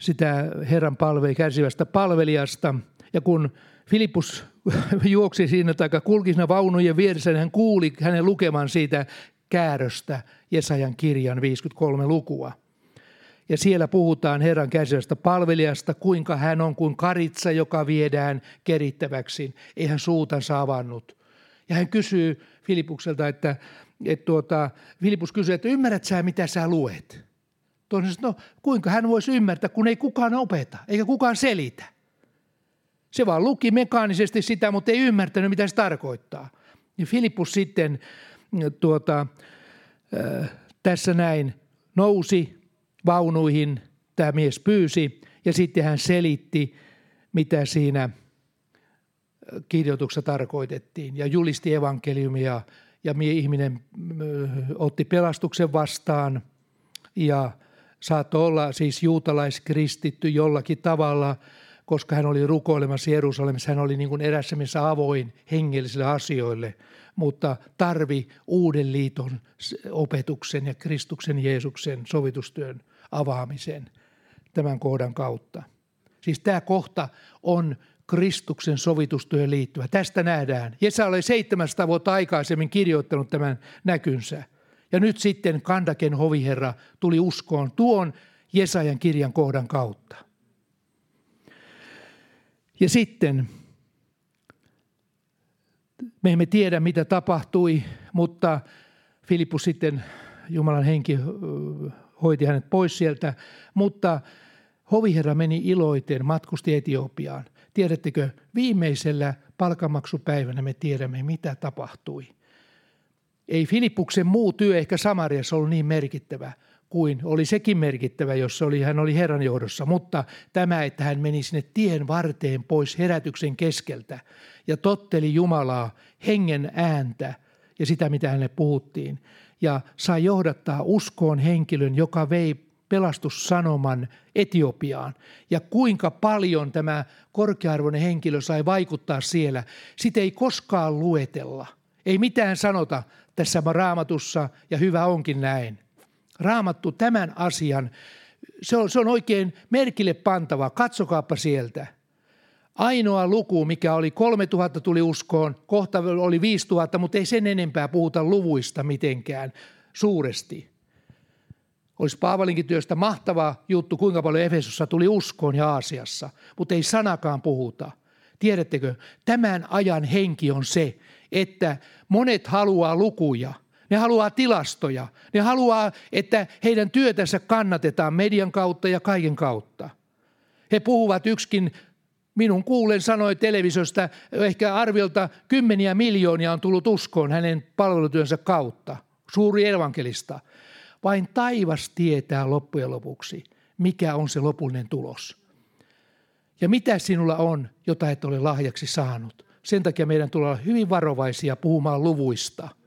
sitä Herran palvei kärsivästä palvelijasta. Ja kun Filippus [LAUGHS] juoksi siinä tai kulki siinä vaunujen vieressä, niin hän kuuli hänen lukeman siitä kääröstä Jesajan kirjan 53 lukua. Ja siellä puhutaan Herran käsisestä palvelijasta, kuinka hän on kuin karitsa, joka viedään kerittäväksi. Ei hän suutansa avannut. Ja hän kysyy Filipukselta, että, että tuota, Filipus kysyy, että ymmärrät sä, mitä sä luet? Toinen sanoo, no kuinka hän voisi ymmärtää, kun ei kukaan opeta, eikä kukaan selitä. Se vaan luki mekaanisesti sitä, mutta ei ymmärtänyt, mitä se tarkoittaa. Ja Filippus sitten tuota, tässä näin nousi vaunuihin, tämä mies pyysi ja sitten hän selitti, mitä siinä kirjoituksessa tarkoitettiin. Ja julisti evankeliumia ja ihminen otti pelastuksen vastaan ja saattoi olla siis juutalaiskristitty jollakin tavalla, koska hän oli rukoilemassa Jerusalemissa, hän oli niin kuin erässä missä avoin hengellisille asioille – mutta tarvi uuden liiton opetuksen ja Kristuksen Jeesuksen sovitustyön avaamisen tämän kohdan kautta. Siis tämä kohta on Kristuksen sovitustyöhön liittyvä. Tästä nähdään. Jesa oli 700 vuotta aikaisemmin kirjoittanut tämän näkynsä. Ja nyt sitten Kandaken hoviherra tuli uskoon tuon Jesajan kirjan kohdan kautta. Ja sitten me emme tiedä, mitä tapahtui, mutta Filippus sitten, Jumalan henki hoiti hänet pois sieltä, mutta hoviherra meni iloiten, matkusti Etiopiaan. Tiedättekö, viimeisellä palkamaksupäivänä me tiedämme, mitä tapahtui. Ei Filippuksen muu työ ehkä Samariassa ollut niin merkittävä kuin oli sekin merkittävä, jos oli, hän oli Herran johdossa, mutta tämä, että hän meni sinne tien varteen pois herätyksen keskeltä ja totteli Jumalaa hengen ääntä ja sitä, mitä hänelle puhuttiin. Ja sai johdattaa uskoon henkilön, joka vei pelastussanoman Etiopiaan. Ja kuinka paljon tämä korkearvoinen henkilö sai vaikuttaa siellä, sitä ei koskaan luetella. Ei mitään sanota tässä raamatussa ja hyvä onkin näin. Raamattu tämän asian, se on, se on oikein merkille pantava. Katsokaapa sieltä. Ainoa luku, mikä oli 3000 tuli uskoon, kohta oli 5000, mutta ei sen enempää puhuta luvuista mitenkään suuresti. Olisi Paavalinkin työstä mahtava juttu, kuinka paljon Efesossa tuli uskoon ja Aasiassa, mutta ei sanakaan puhuta. Tiedättekö, tämän ajan henki on se, että monet haluaa lukuja – ne haluaa tilastoja. Ne haluaa, että heidän työtänsä kannatetaan median kautta ja kaiken kautta. He puhuvat yksikin, minun kuulen sanoi televisiosta, ehkä arviolta kymmeniä miljoonia on tullut uskoon hänen palvelutyönsä kautta. Suuri evankelista. Vain taivas tietää loppujen lopuksi, mikä on se lopullinen tulos. Ja mitä sinulla on, jota et ole lahjaksi saanut. Sen takia meidän tulee olla hyvin varovaisia puhumaan luvuista –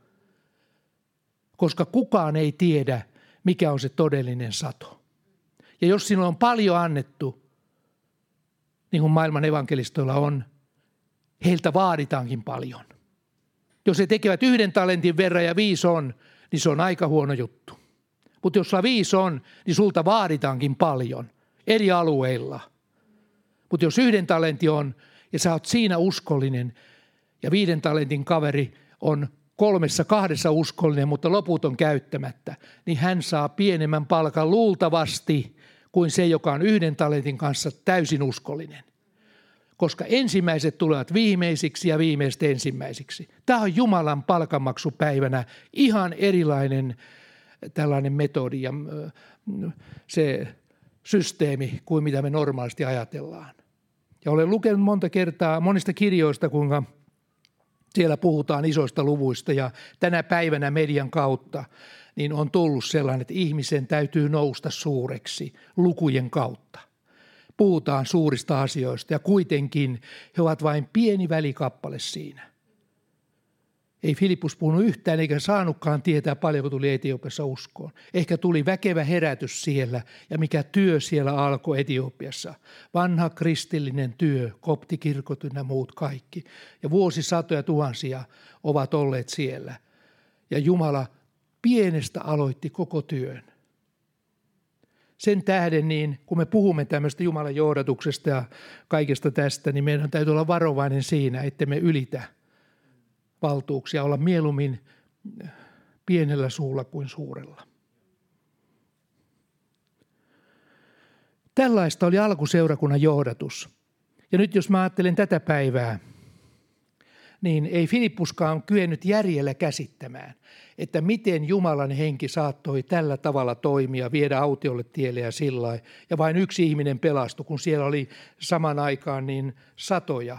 koska kukaan ei tiedä, mikä on se todellinen sato. Ja jos sinulle on paljon annettu, niin kuin maailman evankelistoilla on, heiltä vaaditaankin paljon. Jos he tekevät yhden talentin verran ja viisi on, niin se on aika huono juttu. Mutta jos sulla viisi on, niin sulta vaaditaankin paljon eri alueilla. Mutta jos yhden talentti on ja sä oot siinä uskollinen ja viiden talentin kaveri on kolmessa kahdessa uskollinen, mutta loput on käyttämättä, niin hän saa pienemmän palkan luultavasti kuin se, joka on yhden talentin kanssa täysin uskollinen. Koska ensimmäiset tulevat viimeisiksi ja viimeiset ensimmäisiksi. Tämä on Jumalan palkanmaksupäivänä ihan erilainen tällainen metodi ja se systeemi kuin mitä me normaalisti ajatellaan. Ja olen lukenut monta kertaa monista kirjoista, kuinka siellä puhutaan isoista luvuista ja tänä päivänä median kautta niin on tullut sellainen, että ihmisen täytyy nousta suureksi lukujen kautta. Puhutaan suurista asioista ja kuitenkin he ovat vain pieni välikappale siinä. Ei Filippus puhunut yhtään eikä saanutkaan tietää paljonko tuli Etiopiassa uskoon. Ehkä tuli väkevä herätys siellä ja mikä työ siellä alkoi Etiopiassa. Vanha kristillinen työ, koptikirkot ynnä muut kaikki. Ja vuosisatoja tuhansia ovat olleet siellä. Ja Jumala pienestä aloitti koko työn. Sen tähden, niin kun me puhumme tämmöistä Jumalan johdatuksesta ja kaikesta tästä, niin meidän täytyy olla varovainen siinä, että me ylitä – valtuuksia olla mieluummin pienellä suulla kuin suurella. Tällaista oli alkuseurakunnan johdatus. Ja nyt jos mä ajattelen tätä päivää, niin ei Filippuskaan kyennyt järjellä käsittämään, että miten Jumalan henki saattoi tällä tavalla toimia, viedä autiolle tielle ja sillä ja vain yksi ihminen pelastui, kun siellä oli saman aikaan niin satoja,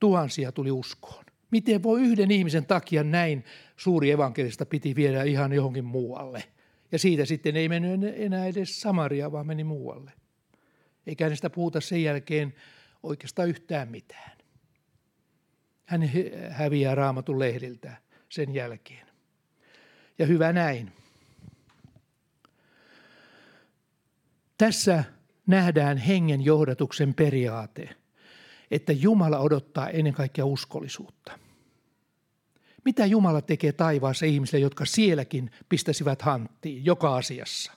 tuhansia tuli uskoon. Miten voi yhden ihmisen takia näin suuri evankelista piti viedä ihan johonkin muualle? Ja siitä sitten ei mennyt enää edes Samaria, vaan meni muualle. Eikä hänestä puhuta sen jälkeen oikeastaan yhtään mitään. Hän häviää raamatun lehdiltä sen jälkeen. Ja hyvä näin. Tässä nähdään hengen johdatuksen periaate – että Jumala odottaa ennen kaikkea uskollisuutta. Mitä Jumala tekee taivaassa ihmisille, jotka sielläkin pistäisivät hanttiin joka asiassa?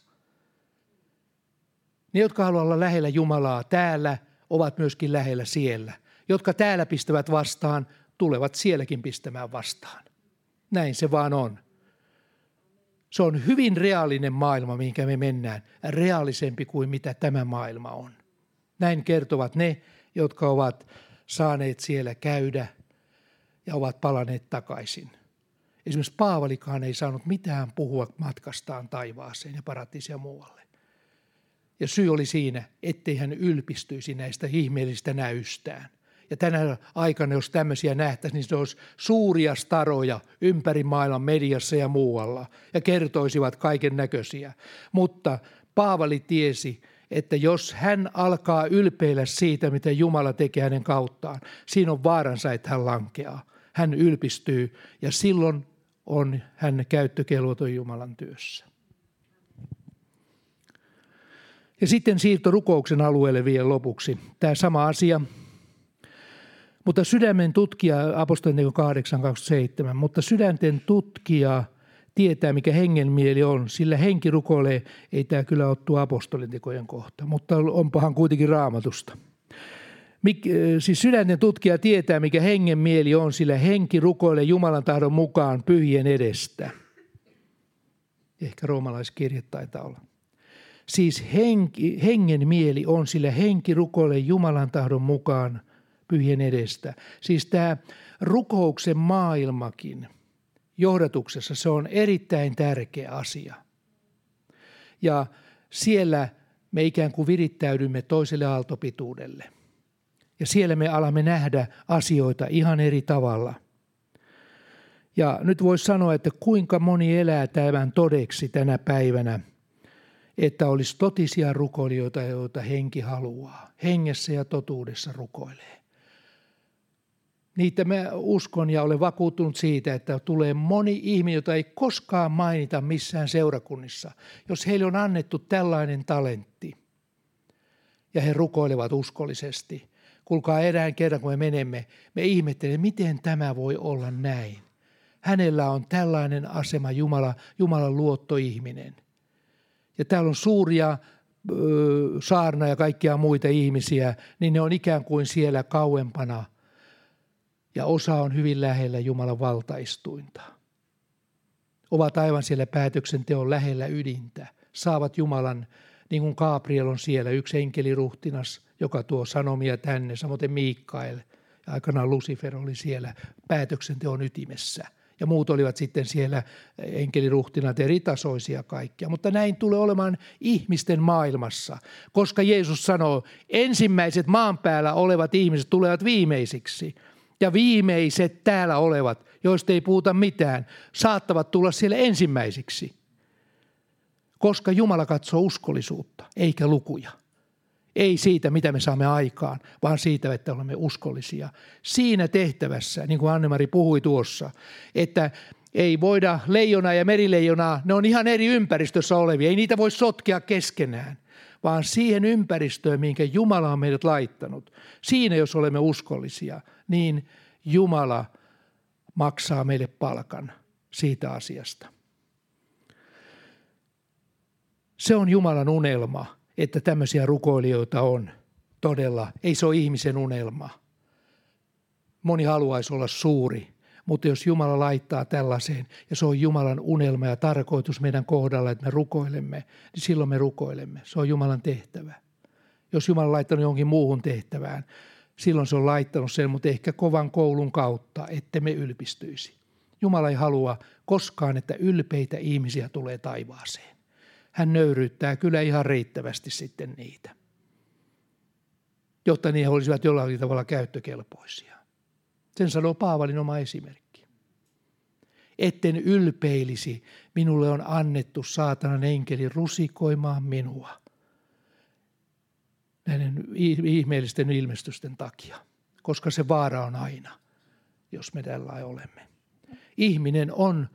Ne, jotka haluavat olla lähellä Jumalaa täällä, ovat myöskin lähellä siellä. Jotka täällä pistävät vastaan, tulevat sielläkin pistämään vastaan. Näin se vaan on. Se on hyvin reaalinen maailma, minkä me mennään. Reaalisempi kuin mitä tämä maailma on. Näin kertovat ne, jotka ovat saaneet siellä käydä ja ovat palanneet takaisin. Esimerkiksi Paavalikaan ei saanut mitään puhua matkastaan taivaaseen ja paratisia muualle. Ja syy oli siinä, ettei hän ylpistyisi näistä ihmeellisistä näystään. Ja tänä aikana, jos tämmöisiä nähtäisiin, niin se olisi suuria staroja ympäri maailman mediassa ja muualla ja kertoisivat kaiken näköisiä. Mutta Paavali tiesi, että jos hän alkaa ylpeillä siitä, mitä Jumala tekee hänen kauttaan, siinä on vaaransa, että hän lankeaa. Hän ylpistyy ja silloin on hän käyttökelvoton Jumalan työssä. Ja sitten siirto rukouksen alueelle vielä lopuksi. Tämä sama asia. Mutta sydämen tutkija, apostolinen 8.27, mutta sydänten tutkija – tietää, mikä hengen mieli on, sillä henki rukoilee, ei tämä kyllä ole tuo apostolitekojen kohta, mutta onpahan kuitenkin raamatusta. Mik, siis sydänten tutkija tietää, mikä hengen mieli on, sillä henki rukoilee Jumalan tahdon mukaan pyhien edestä. Ehkä roomalaiskirje taitaa olla. Siis henki, hengen mieli on, sillä henki rukoilee Jumalan tahdon mukaan pyhien edestä. Siis tämä rukouksen maailmakin – johdatuksessa se on erittäin tärkeä asia. Ja siellä me ikään kuin virittäydymme toiselle aaltopituudelle. Ja siellä me alamme nähdä asioita ihan eri tavalla. Ja nyt voisi sanoa, että kuinka moni elää tämän todeksi tänä päivänä, että olisi totisia rukoilijoita, joita henki haluaa. Hengessä ja totuudessa rukoilee. Niitä mä uskon ja olen vakuuttunut siitä, että tulee moni ihminen, jota ei koskaan mainita missään seurakunnissa, jos heille on annettu tällainen talentti. Ja he rukoilevat uskollisesti. Kuulkaa erään kerran, kun me menemme, me ihmettelemme, miten tämä voi olla näin. Hänellä on tällainen asema, Jumala, Jumalan luottoihminen. Ja täällä on suuria saarna ja kaikkia muita ihmisiä, niin ne on ikään kuin siellä kauempana – ja osa on hyvin lähellä Jumalan valtaistuinta. Ovat aivan siellä päätöksenteon lähellä ydintä, saavat Jumalan, niin kuin Gabriel on siellä, yksi enkeliruhtinas, joka tuo sanomia tänne, samoin Miikkael, ja aikanaan Lucifer oli siellä päätöksenteon ytimessä. Ja muut olivat sitten siellä enkeliruhtinat eri tasoisia kaikkia. Mutta näin tulee olemaan ihmisten maailmassa, koska Jeesus sanoo, ensimmäiset maan päällä olevat ihmiset tulevat viimeisiksi – ja viimeiset täällä olevat, joista ei puhuta mitään, saattavat tulla siellä ensimmäisiksi. Koska Jumala katsoo uskollisuutta, eikä lukuja. Ei siitä, mitä me saamme aikaan, vaan siitä, että olemme uskollisia. Siinä tehtävässä, niin kuin Annemari puhui tuossa, että ei voida leijonaa ja merileijonaa, ne on ihan eri ympäristössä olevia, ei niitä voi sotkea keskenään vaan siihen ympäristöön, minkä Jumala on meidät laittanut. Siinä, jos olemme uskollisia, niin Jumala maksaa meille palkan siitä asiasta. Se on Jumalan unelma, että tämmöisiä rukoilijoita on. Todella, ei se ole ihmisen unelma. Moni haluaisi olla suuri, mutta jos Jumala laittaa tällaiseen, ja se on Jumalan unelma ja tarkoitus meidän kohdalla, että me rukoilemme, niin silloin me rukoilemme. Se on Jumalan tehtävä. Jos Jumala on laittanut jonkin muuhun tehtävään, silloin se on laittanut sen, mutta ehkä kovan koulun kautta, että me ylpistyisi. Jumala ei halua koskaan, että ylpeitä ihmisiä tulee taivaaseen. Hän nöyryyttää kyllä ihan riittävästi sitten niitä, jotta ne olisivat jollain tavalla käyttökelpoisia. Sen sanoo Paavalin oma esimerkki. Etten ylpeilisi, minulle on annettu saatanan enkeli rusikoimaan minua näiden ihmeellisten ilmestysten takia, koska se vaara on aina, jos me tällä olemme. Ihminen on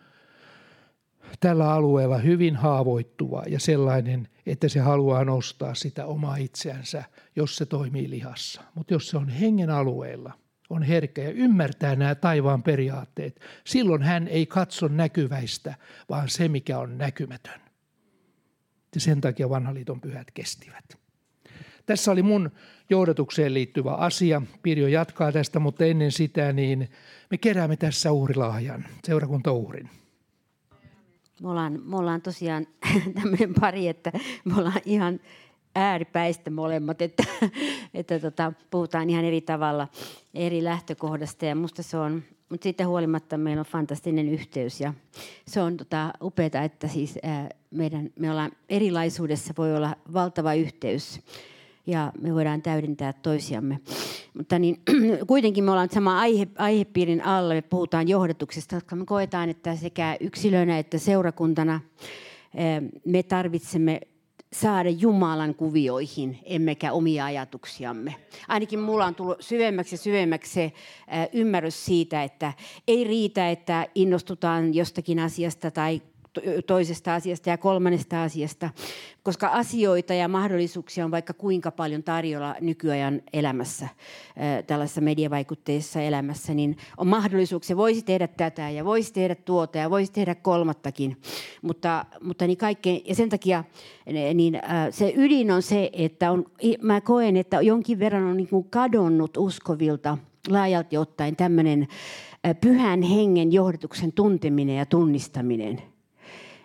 tällä alueella hyvin haavoittuva ja sellainen, että se haluaa nostaa sitä omaa itseänsä, jos se toimii lihassa. Mutta jos se on hengen alueella – on herkkä ja ymmärtää nämä taivaan periaatteet, silloin hän ei katso näkyväistä, vaan se, mikä on näkymätön. Ja sen takia vanhaliiton pyhät kestivät. Tässä oli mun johdatukseen liittyvä asia. Pirjo jatkaa tästä, mutta ennen sitä niin me keräämme tässä uhrilahjan, seurakuntauhrin. Me ollaan, me ollaan tosiaan [LAUGHS] tämmöinen pari, että me ollaan ihan ääripäistä molemmat, että, [LAUGHS] että tota, puhutaan ihan eri tavalla eri lähtökohdasta ja musta se on, mutta siitä huolimatta meillä on fantastinen yhteys ja se on tota, upeaa, että siis ää, meidän, me ollaan erilaisuudessa voi olla valtava yhteys ja me voidaan täydentää toisiamme. Mutta niin, [CLEARS THROAT] kuitenkin me ollaan sama aihe, aihepiirin alla, me puhutaan johdatuksesta, koska me koetaan, että sekä yksilönä että seurakuntana me tarvitsemme saada Jumalan kuvioihin, emmekä omia ajatuksiamme. Ainakin mulla on tullut syvemmäksi ja syvemmäksi se ymmärrys siitä, että ei riitä, että innostutaan jostakin asiasta tai toisesta asiasta ja kolmannesta asiasta, koska asioita ja mahdollisuuksia on vaikka kuinka paljon tarjolla nykyajan elämässä, tällaisessa mediavaikutteisessa elämässä, niin on mahdollisuuksia. Voisi tehdä tätä ja voisi tehdä tuota ja voisi tehdä kolmattakin, mutta, mutta niin kaikkein, ja sen takia niin, se ydin on se, että on, mä koen, että jonkin verran on niin kuin kadonnut uskovilta laajalti ottaen tämmöinen pyhän hengen johdatuksen tunteminen ja tunnistaminen –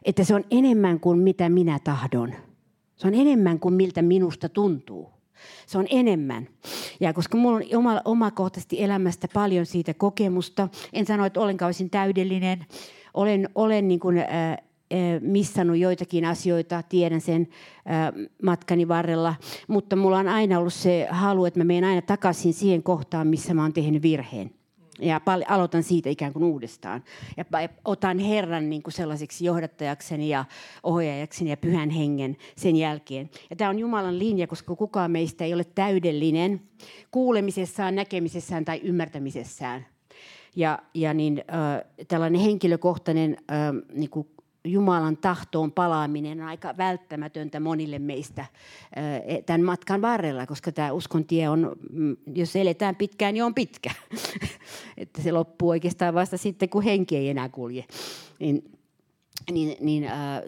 että se on enemmän kuin mitä minä tahdon. Se on enemmän kuin miltä minusta tuntuu. Se on enemmän. Ja koska minulla on oma, omakohtaisesti elämästä paljon siitä kokemusta, en sano, että ollenkaan olisin täydellinen. Olen, olen niin kuin, äh, missannut joitakin asioita, tiedän sen äh, matkani varrella, mutta mulla on aina ollut se halu, että mä menen aina takaisin siihen kohtaan, missä mä oon tehnyt virheen ja aloitan siitä ikään kuin uudestaan. Ja otan Herran niin kuin sellaiseksi johdattajakseni ja ohjaajakseni ja pyhän hengen sen jälkeen. Ja tämä on Jumalan linja, koska kukaan meistä ei ole täydellinen kuulemisessaan, näkemisessään tai ymmärtämisessään. Ja, ja niin, äh, tällainen henkilökohtainen äh, niin kuin Jumalan tahtoon palaaminen on aika välttämätöntä monille meistä e, tämän matkan varrella, koska tämä uskon tie on, mm, jos eletään pitkään, niin on pitkä. [LAUGHS] että se loppuu oikeastaan vasta sitten, kun henki ei enää kulje. Niin, niin, niin äh,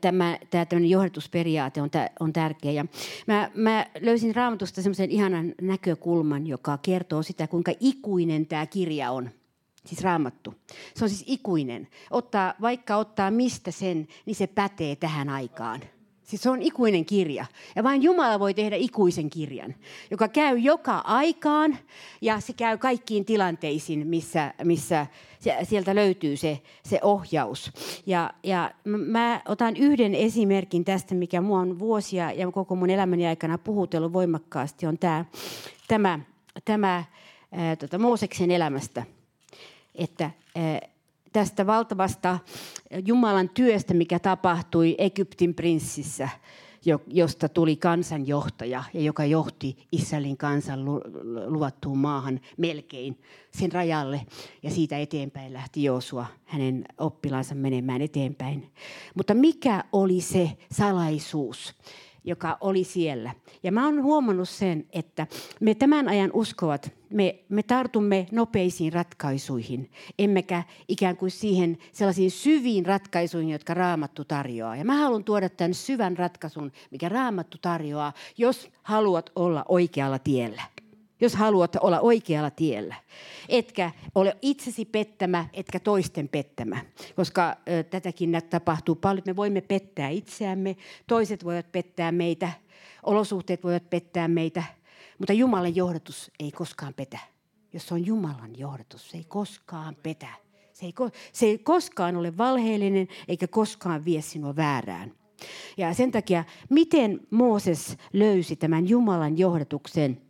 tämä, tämä johdatusperiaate on, on tärkeä. Ja mä, mä löysin raamatusta semmoisen ihanan näkökulman, joka kertoo sitä, kuinka ikuinen tämä kirja on – siis raamattu. Se on siis ikuinen. Ottaa, vaikka ottaa mistä sen, niin se pätee tähän aikaan. Siis se on ikuinen kirja. Ja vain Jumala voi tehdä ikuisen kirjan, joka käy joka aikaan ja se käy kaikkiin tilanteisiin, missä, missä sieltä löytyy se, se ohjaus. Ja, ja mä otan yhden esimerkin tästä, mikä mua on vuosia ja koko mun elämäni aikana puhutellut voimakkaasti, on tämä, tämä, tämä ää, tota, Mooseksen elämästä – että tästä valtavasta Jumalan työstä, mikä tapahtui Egyptin prinssissä, josta tuli kansanjohtaja ja joka johti Israelin kansan luvattuun maahan melkein sen rajalle. Ja siitä eteenpäin lähti Joosua hänen oppilaansa menemään eteenpäin. Mutta mikä oli se salaisuus, joka oli siellä. Ja mä oon huomannut sen, että me tämän ajan uskovat, me, me tartumme nopeisiin ratkaisuihin, emmekä ikään kuin siihen sellaisiin syviin ratkaisuihin, jotka Raamattu tarjoaa. Ja mä haluan tuoda tämän syvän ratkaisun, mikä Raamattu tarjoaa, jos haluat olla oikealla tiellä jos haluat olla oikealla tiellä. Etkä ole itsesi pettämä, etkä toisten pettämä. Koska ö, tätäkin tapahtuu paljon. Me voimme pettää itseämme, toiset voivat pettää meitä, olosuhteet voivat pettää meitä. Mutta Jumalan johdatus ei koskaan petä. Jos on Jumalan johdatus, se ei koskaan petä. Se ei, se ei koskaan ole valheellinen eikä koskaan vie sinua väärään. Ja sen takia, miten Mooses löysi tämän Jumalan johdatuksen –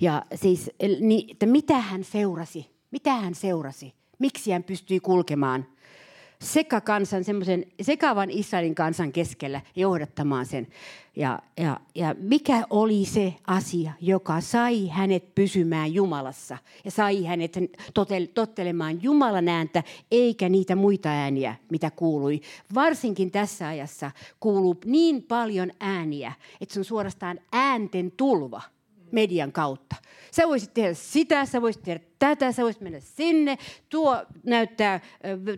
ja siis, niin, että mitä hän seurasi, mitä hän seurasi, miksi hän pystyi kulkemaan sekakansan, semmoisen sekavan Israelin kansan keskellä johdattamaan sen. Ja, ja, ja mikä oli se asia, joka sai hänet pysymään Jumalassa ja sai hänet tottelemaan Jumalan ääntä, eikä niitä muita ääniä, mitä kuului. Varsinkin tässä ajassa kuuluu niin paljon ääniä, että se on suorastaan äänten tulva – median kautta. Sä voisit tehdä sitä, sä voisit tehdä tätä, sä voisit mennä sinne, tuo näyttää,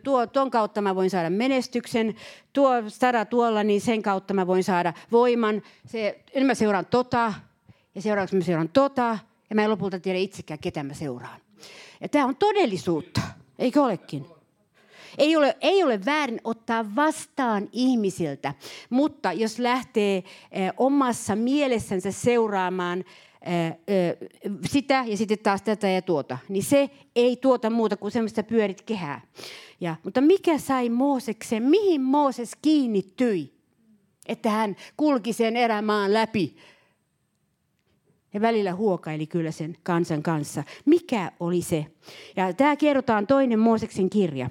tuo, ton kautta mä voin saada menestyksen, tuo stada tuolla, niin sen kautta mä voin saada voiman. Se, nyt mä seuraan tota, ja seuraavaksi mä seuraan tota, ja mä en lopulta tiedä itsekään, ketä mä seuraan. Ja tämä on todellisuutta, eikö olekin? Ei ole, ei ole väärin ottaa vastaan ihmisiltä, mutta jos lähtee omassa mielessänsä seuraamaan sitä ja sitten taas tätä ja tuota, niin se ei tuota muuta kuin semmoista pyörit kehää. Ja, mutta mikä sai Mooseksen, mihin Mooses kiinnittyi, että hän kulki sen erämaan läpi ja välillä huokaili kyllä sen kansan kanssa. Mikä oli se? Ja tämä kerrotaan toinen Mooseksen kirja.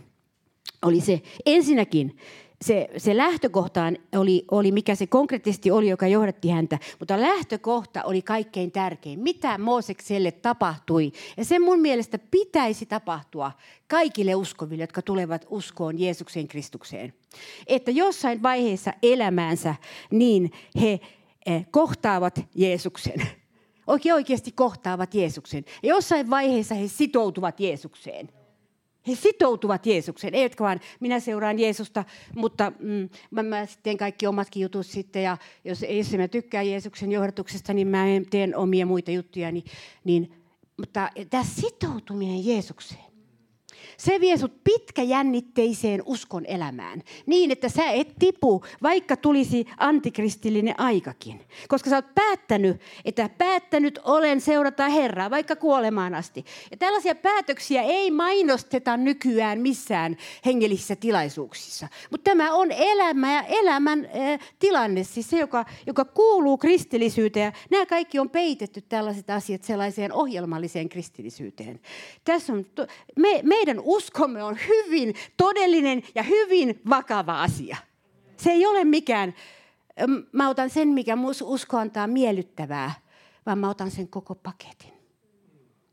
Oli se ensinnäkin se, se lähtökohtaan oli, oli, mikä se konkreettisesti oli, joka johdatti häntä, mutta lähtökohta oli kaikkein tärkein. Mitä Moosekselle tapahtui? Ja se mun mielestä pitäisi tapahtua kaikille uskoville, jotka tulevat uskoon Jeesuksen Kristukseen. Että jossain vaiheessa elämäänsä niin he eh, kohtaavat Jeesuksen. Oikein oikeasti kohtaavat Jeesuksen. Ja jossain vaiheessa he sitoutuvat Jeesukseen. He sitoutuvat Jeesukseen, eivätkä vaan minä seuraan Jeesusta, mutta mm, mä, mä kaikki omatkin jutut sitten. Ja jos, jos mä tykkään Jeesuksen johdatuksesta, niin mä teen omia muita juttuja. Niin, niin, mutta tämä sitoutuminen Jeesukseen. Se vie sut pitkäjännitteiseen uskon elämään. Niin, että sä et tipu, vaikka tulisi antikristillinen aikakin. Koska sä oot päättänyt, että päättänyt olen seurata Herraa, vaikka kuolemaan asti. Ja tällaisia päätöksiä ei mainosteta nykyään missään hengellisissä tilaisuuksissa. Mutta tämä on elämä ja elämän äh, tilanne, siis se, joka, joka kuuluu kristillisyyteen. Ja nämä kaikki on peitetty tällaiset asiat sellaiseen ohjelmalliseen kristillisyyteen. Tässä on, me, meidän uskomme on hyvin todellinen ja hyvin vakava asia. Se ei ole mikään, mä otan sen, mikä usko antaa miellyttävää, vaan mä otan sen koko paketin.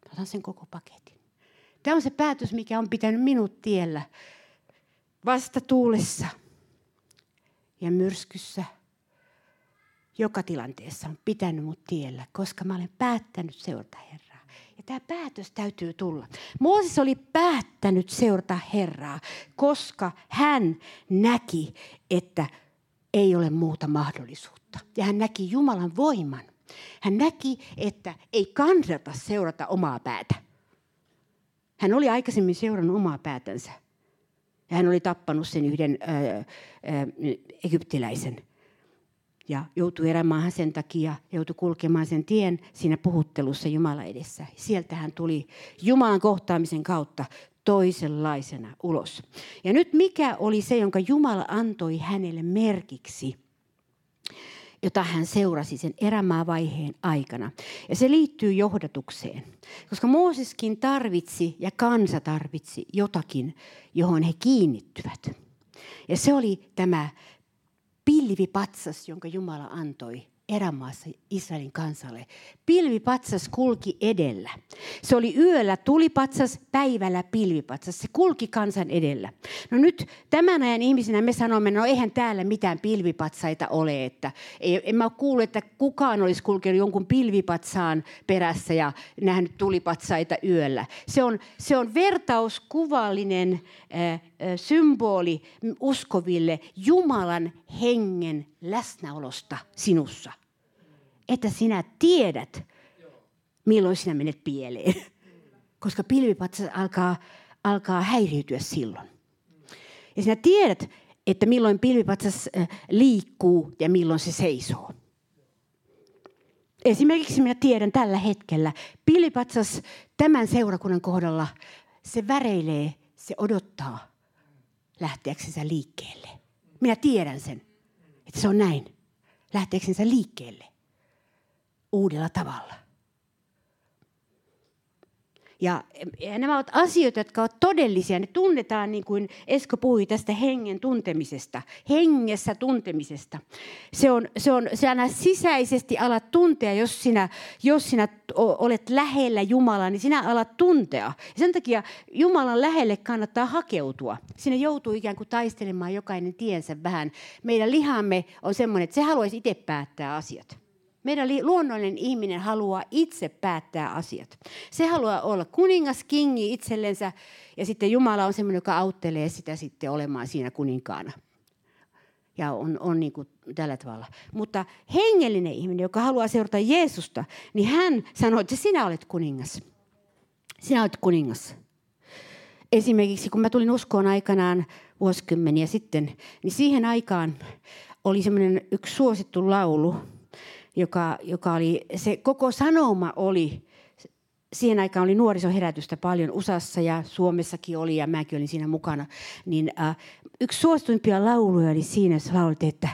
Mä otan sen koko paketin. Tämä on se päätös, mikä on pitänyt minut tiellä vasta tuulessa ja myrskyssä. Joka tilanteessa on pitänyt mut tiellä, koska mä olen päättänyt seurata Herraa. Tämä päätös täytyy tulla. Mooses oli päättänyt seurata Herraa, koska hän näki, että ei ole muuta mahdollisuutta. Ja hän näki Jumalan voiman. Hän näki, että ei kannata seurata omaa päätä. Hän oli aikaisemmin seurannut omaa päätänsä. Ja hän oli tappanut sen yhden ää, ää, egyptiläisen ja joutui erämaahan sen takia, joutui kulkemaan sen tien siinä puhuttelussa Jumala edessä. Sieltä hän tuli Jumalan kohtaamisen kautta toisenlaisena ulos. Ja nyt mikä oli se, jonka Jumala antoi hänelle merkiksi, jota hän seurasi sen erämaavaiheen aikana. Ja se liittyy johdatukseen, koska Mooseskin tarvitsi ja kansa tarvitsi jotakin, johon he kiinnittyvät. Ja se oli tämä pilvipatsas, jonka Jumala antoi erämaassa Israelin kansalle. Pilvipatsas kulki edellä. Se oli yöllä tulipatsas, päivällä pilvipatsas. Se kulki kansan edellä. No nyt tämän ajan ihmisinä me sanomme, no eihän täällä mitään pilvipatsaita ole. Että ei, en mä ole että kukaan olisi kulkenut jonkun pilvipatsaan perässä ja nähnyt tulipatsaita yöllä. Se on, se on vertauskuvallinen äh, symboli uskoville Jumalan hengen läsnäolosta sinussa. Että sinä tiedät, milloin sinä menet pieleen. Koska pilvipatsas alkaa, alkaa häiriytyä silloin. Ja sinä tiedät, että milloin pilvipatsas liikkuu ja milloin se seisoo. Esimerkiksi minä tiedän tällä hetkellä, pilvipatsas tämän seurakunnan kohdalla, se väreilee, se odottaa lähteäksensä liikkeelle. Minä tiedän sen, että se on näin. Lähteäksensä liikkeelle uudella tavalla. Ja, ja nämä ovat asioita, jotka ovat todellisia. Ne tunnetaan niin kuin Esko puhui tästä hengen tuntemisesta, hengessä tuntemisesta. Se on, se on, se aina sisäisesti alat tuntea, jos sinä, jos sinä olet lähellä Jumalaa, niin sinä alat tuntea. Ja sen takia Jumalan lähelle kannattaa hakeutua. Sinne joutuu ikään kuin taistelemaan jokainen tiensä vähän. Meidän lihamme on semmoinen, että se haluaisi itse päättää asiat. Meidän luonnollinen ihminen haluaa itse päättää asiat. Se haluaa olla kuningas, kingi itsellensä ja sitten Jumala on sellainen, joka auttelee sitä sitten olemaan siinä kuninkaana. Ja on, on niin kuin tällä tavalla. Mutta hengellinen ihminen, joka haluaa seurata Jeesusta, niin hän sanoo, että sinä olet kuningas. Sinä olet kuningas. Esimerkiksi kun mä tulin uskoon aikanaan vuosikymmeniä sitten, niin siihen aikaan oli semmoinen yksi suosittu laulu, joka, joka oli, se koko sanoma oli, siihen aikaan oli nuorisoherätystä paljon USAssa ja Suomessakin oli ja mäkin olin siinä mukana. Niin äh, yksi suosituimpia lauluja oli siinä, jossa laulettiin, että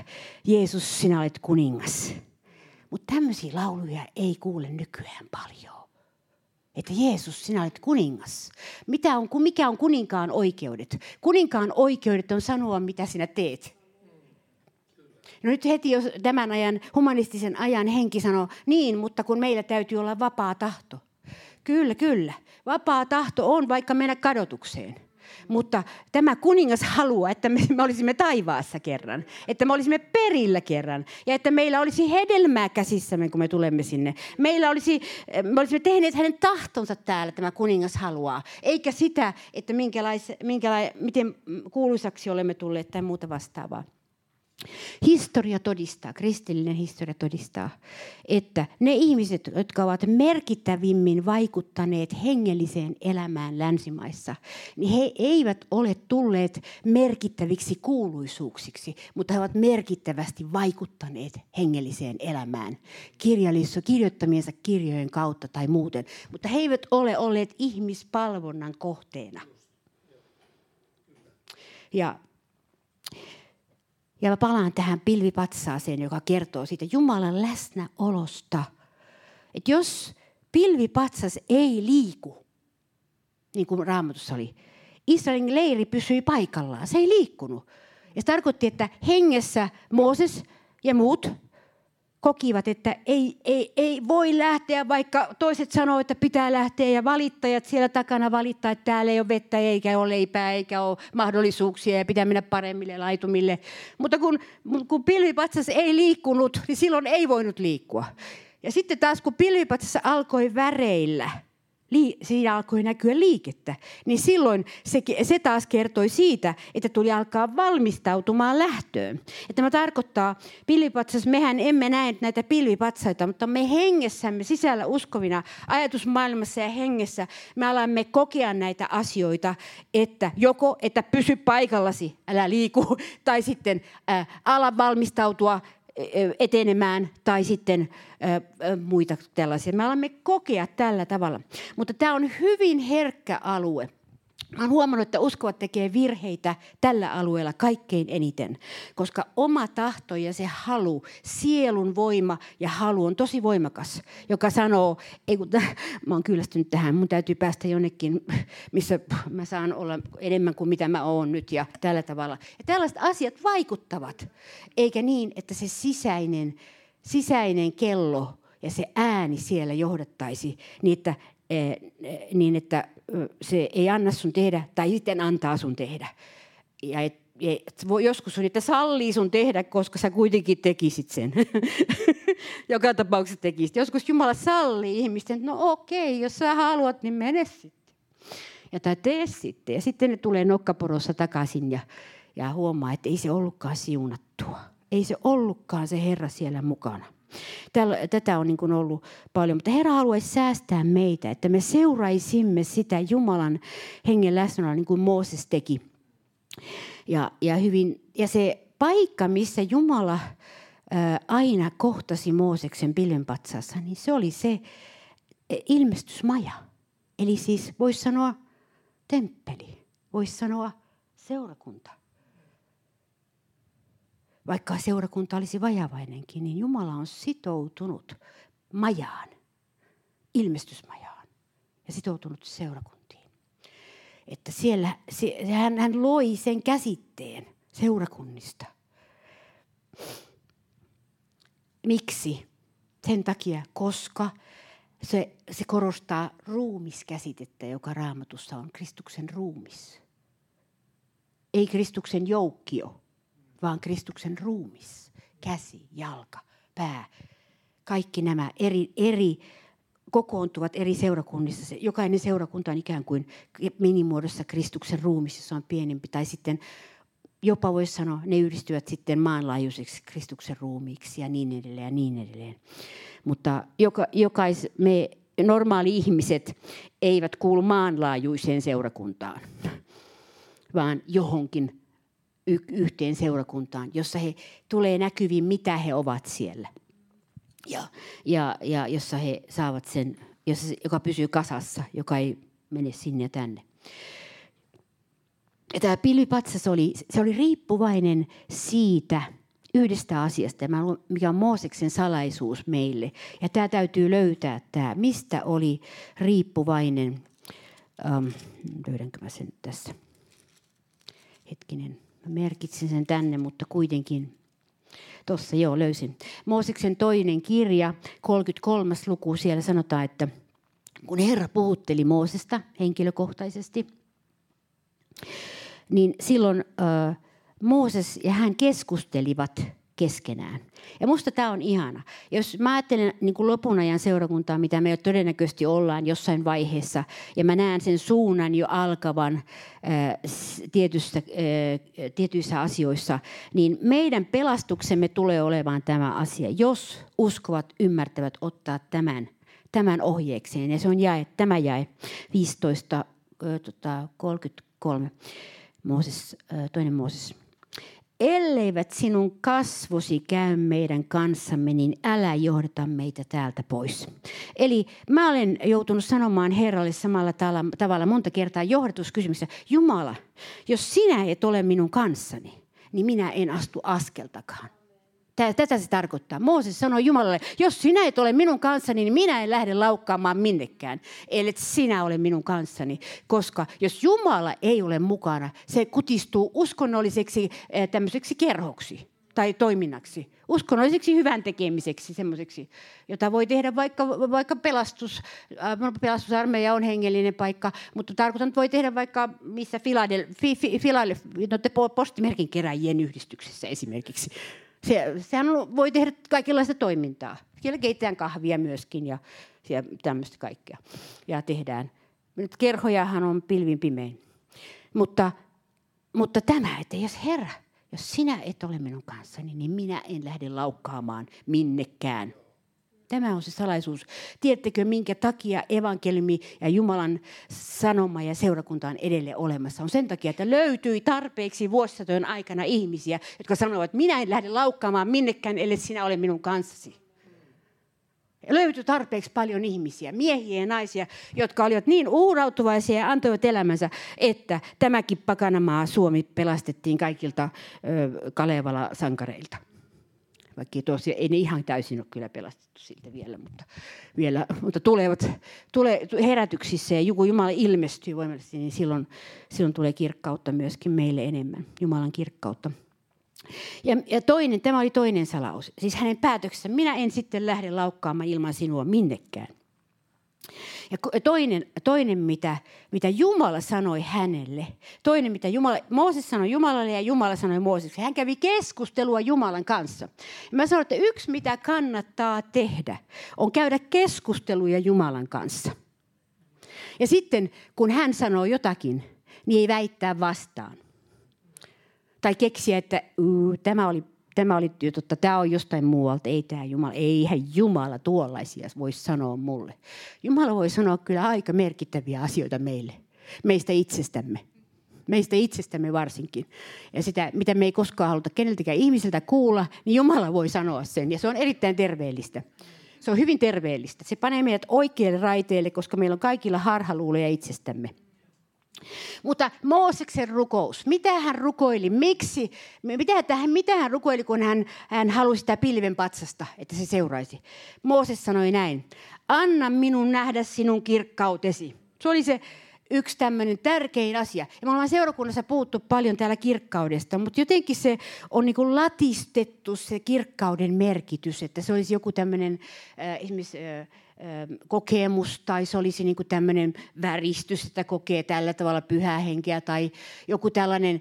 Jeesus, sinä olet kuningas. Mutta tämmöisiä lauluja ei kuule nykyään paljon. Että Jeesus, sinä olet kuningas. Mitä on, mikä on kuninkaan oikeudet? Kuninkaan oikeudet on sanoa, mitä sinä teet. No nyt heti jos tämän ajan, humanistisen ajan henki sanoo, niin, mutta kun meillä täytyy olla vapaa tahto. Kyllä, kyllä. Vapaa tahto on vaikka mennä kadotukseen. Mutta tämä kuningas haluaa, että me, me olisimme taivaassa kerran, että me olisimme perillä kerran ja että meillä olisi hedelmää käsissämme, kun me tulemme sinne. Meillä olisi, me olisimme tehneet hänen tahtonsa täällä, tämä kuningas haluaa, eikä sitä, että minkälais, minkälais, miten kuuluisaksi olemme tulleet tai muuta vastaavaa. Historia todistaa, kristillinen historia todistaa, että ne ihmiset, jotka ovat merkittävimmin vaikuttaneet hengelliseen elämään länsimaissa, niin he eivät ole tulleet merkittäviksi kuuluisuuksiksi, mutta he ovat merkittävästi vaikuttaneet hengelliseen elämään kirjallisissa kirjoittamiensa kirjojen kautta tai muuten. Mutta he eivät ole olleet ihmispalvonnan kohteena. Ja ja mä palaan tähän pilvipatsaaseen, joka kertoo siitä Jumalan läsnäolosta. Että jos pilvipatsas ei liiku, niin kuin Raamatussa oli, Israelin leiri pysyi paikallaan. Se ei liikkunut. Ja se tarkoitti, että hengessä Mooses ja muut kokivat, että ei, ei, ei voi lähteä, vaikka toiset sanoivat, että pitää lähteä ja valittajat siellä takana valittaa, että täällä ei ole vettä eikä ole leipää eikä ole mahdollisuuksia ja pitää mennä paremmille laitumille. Mutta kun, kun pilvipatsas ei liikkunut, niin silloin ei voinut liikkua. Ja sitten taas kun pilvipatsas alkoi väreillä, siinä alkoi näkyä liikettä, niin silloin se, se taas kertoi siitä, että tuli alkaa valmistautumaan lähtöön. Että tämä tarkoittaa, pilvipatsas, mehän emme näe näitä pilvipatsaita, mutta me hengessämme sisällä uskovina, ajatusmaailmassa ja hengessä, me alamme kokea näitä asioita, että joko, että pysy paikallasi, älä liiku, [LAUGHS] tai sitten ää, ala valmistautua etenemään tai sitten muita tällaisia. Me alamme kokea tällä tavalla. Mutta tämä on hyvin herkkä alue. Mä olen huomannut, että uskovat tekee virheitä tällä alueella kaikkein eniten, koska oma tahto ja se halu, sielun voima ja halu on tosi voimakas, joka sanoo, ei kun mä oon kyllästynyt tähän, mun täytyy päästä jonnekin, missä mä saan olla enemmän kuin mitä mä oon nyt ja tällä tavalla. Ja tällaiset asiat vaikuttavat, eikä niin, että se sisäinen, sisäinen kello ja se ääni siellä johdattaisi niin, että Eh, niin, että se ei anna sun tehdä tai sitten antaa sun tehdä. Ja et, et, joskus on, että sallii sun tehdä, koska sä kuitenkin tekisit sen. [LAUGHS] Joka tapauksessa tekisit. Joskus Jumala sallii ihmisten, että no okei, jos sä haluat, niin mene sitten. Ja tai tee sitten. Ja sitten ne tulee nokkaporossa takaisin ja, ja huomaa, että ei se ollutkaan siunattua. Ei se ollutkaan se Herra siellä mukana. Tätä on niin kuin ollut paljon, mutta Herra haluaisi säästää meitä, että me seuraisimme sitä Jumalan hengen läsnäoloa niin kuin Mooses teki. Ja, ja, hyvin, ja se paikka, missä Jumala aina kohtasi Mooseksen pilvenpatsassa, niin se oli se e, ilmestysmaja. Eli siis voisi sanoa temppeli, voisi sanoa seurakunta vaikka seurakunta olisi vajavainenkin, niin Jumala on sitoutunut majaan, ilmestysmajaan ja sitoutunut seurakuntiin. Että siellä hän, hän loi sen käsitteen seurakunnista. Miksi? Sen takia, koska se, se korostaa ruumiskäsitettä, joka raamatussa on Kristuksen ruumis. Ei Kristuksen joukkio, vaan Kristuksen ruumis, käsi, jalka, pää. Kaikki nämä eri, eri kokoontuvat eri seurakunnissa. Jokainen seurakunta on ikään kuin minimuodossa Kristuksen ruumis, jossa on pienempi. Tai sitten jopa voisi sanoa, ne yhdistyvät sitten maanlaajuiseksi Kristuksen ruumiiksi ja niin edelleen ja niin edelleen. Mutta joka, jokais, me normaali-ihmiset eivät kuulu maanlaajuiseen seurakuntaan, vaan johonkin yhteen seurakuntaan, jossa he tulee näkyviin, mitä he ovat siellä. Ja, ja, ja jossa he saavat sen, jossa, joka pysyy kasassa, joka ei mene sinne ja tänne. Ja tämä pilvipatsas oli, se oli riippuvainen siitä yhdestä asiasta, mikä on Mooseksen salaisuus meille. Ja tämä täytyy löytää, tämä, mistä oli riippuvainen. Ähm, löydänkö mä sen tässä? Hetkinen. Mä merkitsin sen tänne, mutta kuitenkin. Tuossa joo, löysin. Mooseksen toinen kirja, 33. luku, siellä sanotaan, että kun Herra puhutteli Moosesta henkilökohtaisesti, niin silloin äh, Mooses ja hän keskustelivat keskenään. Ja musta tämä on ihana. Jos mä ajattelen niin kuin lopun ajan seurakuntaa, mitä me jo todennäköisesti ollaan jossain vaiheessa, ja mä näen sen suunnan jo alkavan ää, tietystä, ää, tietyissä asioissa, niin meidän pelastuksemme tulee olemaan tämä asia, jos uskovat ymmärtävät ottaa tämän, tämän ohjeekseen. Ja se on jae, tämä jae 15, ää, tota, 33, Mooses, toinen Mooses elleivät sinun kasvosi käy meidän kanssamme, niin älä johdata meitä täältä pois. Eli mä olen joutunut sanomaan Herralle samalla tavalla monta kertaa johdatuskysymyksessä, Jumala, jos sinä et ole minun kanssani, niin minä en astu askeltakaan. Tätä se tarkoittaa. Mooses sanoi Jumalalle, jos sinä et ole minun kanssani, niin minä en lähde laukkaamaan minnekään, ellei sinä ole minun kanssani. Koska jos Jumala ei ole mukana, se kutistuu uskonnolliseksi eh, tämmöiseksi kerhoksi tai toiminnaksi. Uskonnolliseksi hyvän tekemiseksi, semmoiseksi, jota voi tehdä vaikka, vaikka pelastus. Äh, pelastusarmeija on hengellinen paikka, mutta tarkoitan, että voi tehdä vaikka missä Filadelfia, no postimerkin keräjien yhdistyksessä esimerkiksi. Se, sehän on, voi tehdä kaikenlaista toimintaa. Siellä keitetään kahvia myöskin ja, ja tämmöistä kaikkea. Ja tehdään. Nyt kerhojahan on pilvin pimein. Mutta, mutta tämä, että jos Herra, jos sinä et ole minun kanssani, niin minä en lähde laukkaamaan minnekään. Tämä on se salaisuus. Tiedättekö, minkä takia evankeliumi ja Jumalan sanoma ja seurakunta on edelleen olemassa? On sen takia, että löytyi tarpeeksi vuosisatojen aikana ihmisiä, jotka sanovat, että minä en lähde laukkaamaan minnekään, ellei sinä ole minun kanssasi. Löytyi tarpeeksi paljon ihmisiä, miehiä ja naisia, jotka olivat niin uhrautuvaisia ja antoivat elämänsä, että tämäkin pakanamaa Suomi pelastettiin kaikilta Kalevala-sankareilta. Vaikka tosiaan ei ne ihan täysin ole kyllä pelastettu siltä vielä, mutta, vielä, mutta tulevat tulee herätyksissä ja joku Jumala ilmestyy voimallisesti, niin silloin, silloin tulee kirkkautta myöskin meille enemmän, Jumalan kirkkautta. Ja, ja toinen, tämä oli toinen salaus, siis hänen päätöksensä, minä en sitten lähde laukkaamaan ilman sinua minnekään. Ja toinen, toinen mitä, mitä Jumala sanoi hänelle, toinen mitä Jumala, Mooses sanoi Jumalalle ja Jumala sanoi Moosekselle. Hän kävi keskustelua Jumalan kanssa. Ja mä sanoin, että yksi mitä kannattaa tehdä on käydä keskusteluja Jumalan kanssa. Ja sitten kun hän sanoo jotakin, niin ei väittää vastaan. Tai keksiä, että tämä oli tämä oli totta, tämä on jostain muualta, ei tämä Jumala, eihän Jumala tuollaisia voi sanoa mulle. Jumala voi sanoa kyllä aika merkittäviä asioita meille, meistä itsestämme. Meistä itsestämme varsinkin. Ja sitä, mitä me ei koskaan haluta keneltäkään ihmiseltä kuulla, niin Jumala voi sanoa sen. Ja se on erittäin terveellistä. Se on hyvin terveellistä. Se panee meidät oikealle raiteelle, koska meillä on kaikilla harhaluuleja itsestämme. Mutta Mooseksen rukous, mitä hän rukoili, miksi, mitä hän, mitä hän rukoili, kun hän, hän halusi sitä pilven patsasta, että se seuraisi. Mooses sanoi näin, anna minun nähdä sinun kirkkautesi. Se oli se yksi tämmöinen tärkein asia. Ja me ollaan seurakunnassa puhuttu paljon täällä kirkkaudesta, mutta jotenkin se on niin latistettu se kirkkauden merkitys, että se olisi joku tämmöinen äh, esimerkiksi äh, kokemus tai se olisi niin tämmöinen väristys, että kokee tällä tavalla pyhää henkeä tai joku tällainen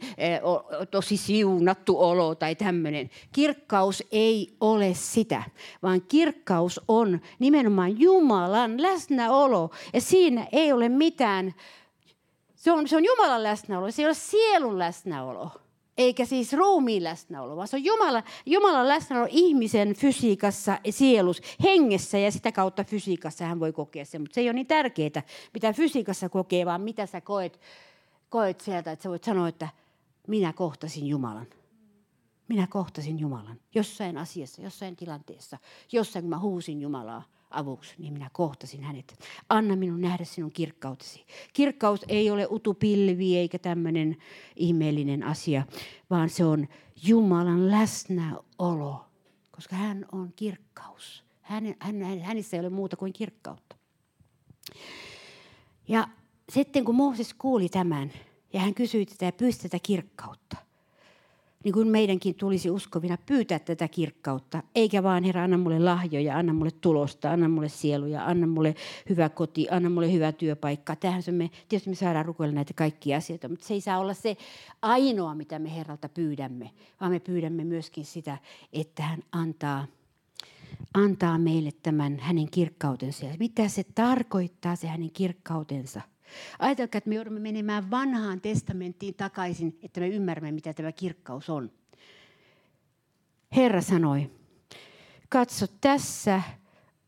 tosi siunattu olo tai tämmöinen. Kirkkaus ei ole sitä, vaan kirkkaus on nimenomaan Jumalan läsnäolo ja siinä ei ole mitään, se on, se on Jumalan läsnäolo, se ei ole sielun läsnäolo eikä siis ruumiin läsnäolo, vaan se on Jumala, Jumalan läsnäolo ihmisen fysiikassa, sielus, hengessä ja sitä kautta fysiikassa hän voi kokea sen. Mutta se ei ole niin tärkeää, mitä fysiikassa kokee, vaan mitä sä koet, koet sieltä, että sä voit sanoa, että minä kohtasin Jumalan. Minä kohtasin Jumalan jossain asiassa, jossain tilanteessa, jossain kun mä huusin Jumalaa avuksi, niin minä kohtasin hänet. Anna minun nähdä sinun kirkkautesi. Kirkkaus ei ole utupilvi eikä tämmöinen ihmeellinen asia, vaan se on Jumalan läsnäolo, koska hän on kirkkaus. Hän, hän, hänessä ei ole muuta kuin kirkkautta. Ja sitten kun Mooses kuuli tämän ja hän kysyi tätä ja pyysi tätä kirkkautta, niin kuin meidänkin tulisi uskovina pyytää tätä kirkkautta. Eikä vaan, Herra, anna mulle lahjoja, anna mulle tulosta, anna mulle sieluja, anna mulle hyvä koti, anna mulle hyvä työpaikka. Tähän me, tietysti me saadaan rukoilla näitä kaikkia asioita, mutta se ei saa olla se ainoa, mitä me Herralta pyydämme, vaan me pyydämme myöskin sitä, että hän antaa antaa meille tämän hänen kirkkautensa. Ja mitä se tarkoittaa, se hänen kirkkautensa? Ajatelkaa, että me joudumme menemään vanhaan testamenttiin takaisin, että me ymmärrämme, mitä tämä kirkkaus on. Herra sanoi, katso tässä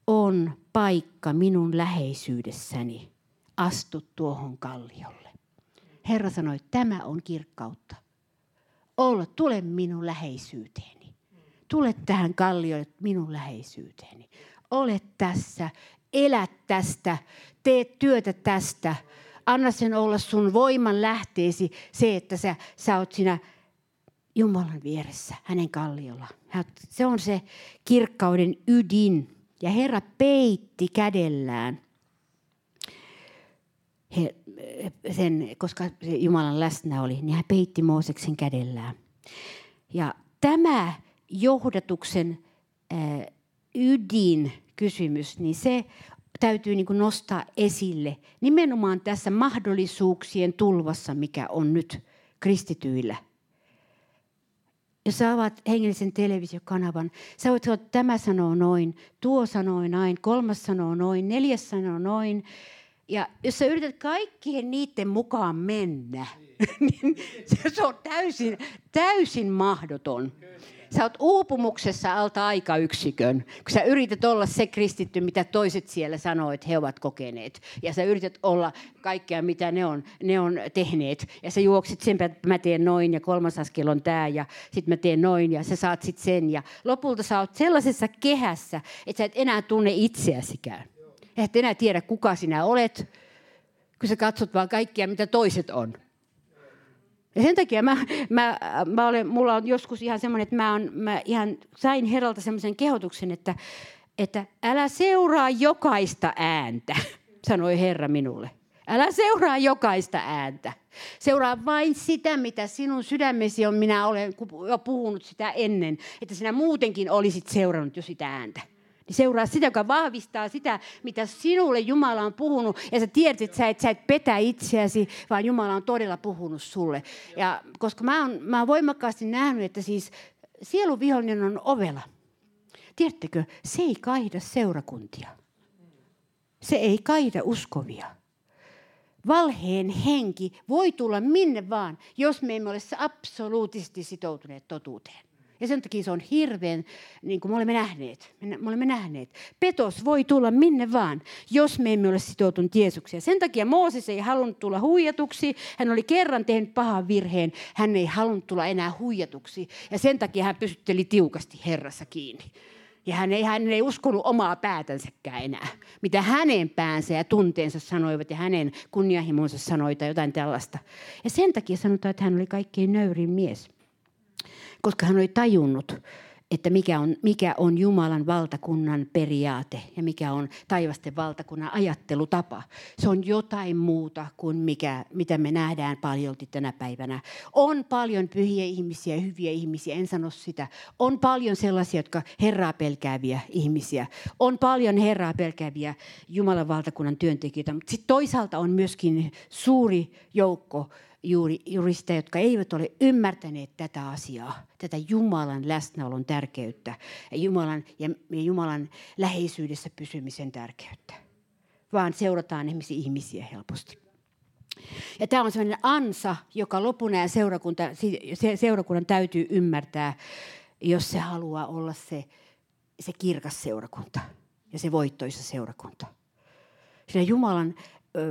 on paikka minun läheisyydessäni. Astu tuohon kalliolle. Herra sanoi, tämä on kirkkautta. Olla, tule minun läheisyyteeni. Tule tähän kalliolle minun läheisyyteeni. Ole tässä, elä tästä, tee työtä tästä. Anna sen olla sun voiman lähteesi, se, että sä, sä oot siinä Jumalan vieressä, hänen kalliolla. Se on se kirkkauden ydin. Ja Herra peitti kädellään he, sen, koska Jumalan läsnä oli, niin hän peitti Mooseksen kädellään. Ja tämä johdatuksen ydin kysymys, niin se täytyy niin nostaa esille nimenomaan tässä mahdollisuuksien tulvassa, mikä on nyt kristityillä. Jos sä avaat hengellisen televisiokanavan, sä voit sanoa, että tämä sanoo noin, tuo sanoo noin, kolmas sanoo noin, neljäs sanoo noin. Ja jos sä yrität kaikkien niiden mukaan mennä, [LAUGHS] niin se on täysin, täysin mahdoton. Sä oot uupumuksessa alta aikayksikön, kun sä yrität olla se kristitty, mitä toiset siellä sanoo, että he ovat kokeneet. Ja sä yrität olla kaikkea, mitä ne on, ne on tehneet. Ja sä juoksit sen, että mä teen noin ja kolmas askel on tämä ja sitten mä teen noin ja sä saat sitten sen. Ja lopulta sä oot sellaisessa kehässä, että sä et enää tunne itseäsikään. Et enää tiedä, kuka sinä olet, kun sä katsot vaan kaikkia, mitä toiset on. Ja sen takia mä, mä, mä olen, mulla on joskus ihan semmoinen, että mä, on, mä ihan sain herralta semmoisen kehotuksen, että, että älä seuraa jokaista ääntä, sanoi Herra minulle. Älä seuraa jokaista ääntä. Seuraa vain sitä, mitä sinun sydämesi on. Minä olen jo puhunut sitä ennen, että sinä muutenkin olisit seurannut jo sitä ääntä. Niin seuraa sitä, joka vahvistaa sitä, mitä sinulle Jumala on puhunut. Ja sä tiedät, että sä et, sä et petä itseäsi, vaan Jumala on todella puhunut sulle. Ja koska mä oon, mä oon voimakkaasti nähnyt, että siis sielun vihollinen on ovella. Tiedättekö, se ei kaida seurakuntia. Se ei kaida uskovia. Valheen henki voi tulla minne vaan, jos me emme ole absoluuttisesti sitoutuneet totuuteen. Ja sen takia se on hirveän, niin kuin me olemme nähneet. Me olemme nähneet. Petos voi tulla minne vaan, jos me emme ole sitoutunut Jeesukseen. Sen takia Mooses ei halunnut tulla huijatuksi. Hän oli kerran tehnyt pahan virheen. Hän ei halunnut tulla enää huijatuksi. Ja sen takia hän pysytteli tiukasti Herrassa kiinni. Ja hän ei, hän ei uskonut omaa päätänsäkään enää. Mitä hänen päänsä ja tunteensa sanoivat ja hänen kunnianhimonsa sanoi tai jotain tällaista. Ja sen takia sanotaan, että hän oli kaikkein nöyrin mies koska hän oli tajunnut, että mikä on, mikä on Jumalan valtakunnan periaate ja mikä on taivasten valtakunnan ajattelutapa. Se on jotain muuta kuin mikä, mitä me nähdään paljolti tänä päivänä. On paljon pyhiä ihmisiä, hyviä ihmisiä, en sano sitä. On paljon sellaisia, jotka Herraa pelkääviä ihmisiä. On paljon Herraa pelkääviä Jumalan valtakunnan työntekijöitä, mutta sitten toisaalta on myöskin suuri joukko juuri, sitä, jotka eivät ole ymmärtäneet tätä asiaa, tätä Jumalan läsnäolon tärkeyttä ja Jumalan, ja Jumalan läheisyydessä pysymisen tärkeyttä, vaan seurataan ihmisiä, ihmisiä helposti. Ja tämä on sellainen ansa, joka lopun ja seurakunta, seurakunnan täytyy ymmärtää, jos se haluaa olla se, se kirkas seurakunta ja se voittoisa seurakunta. Sillä Jumalan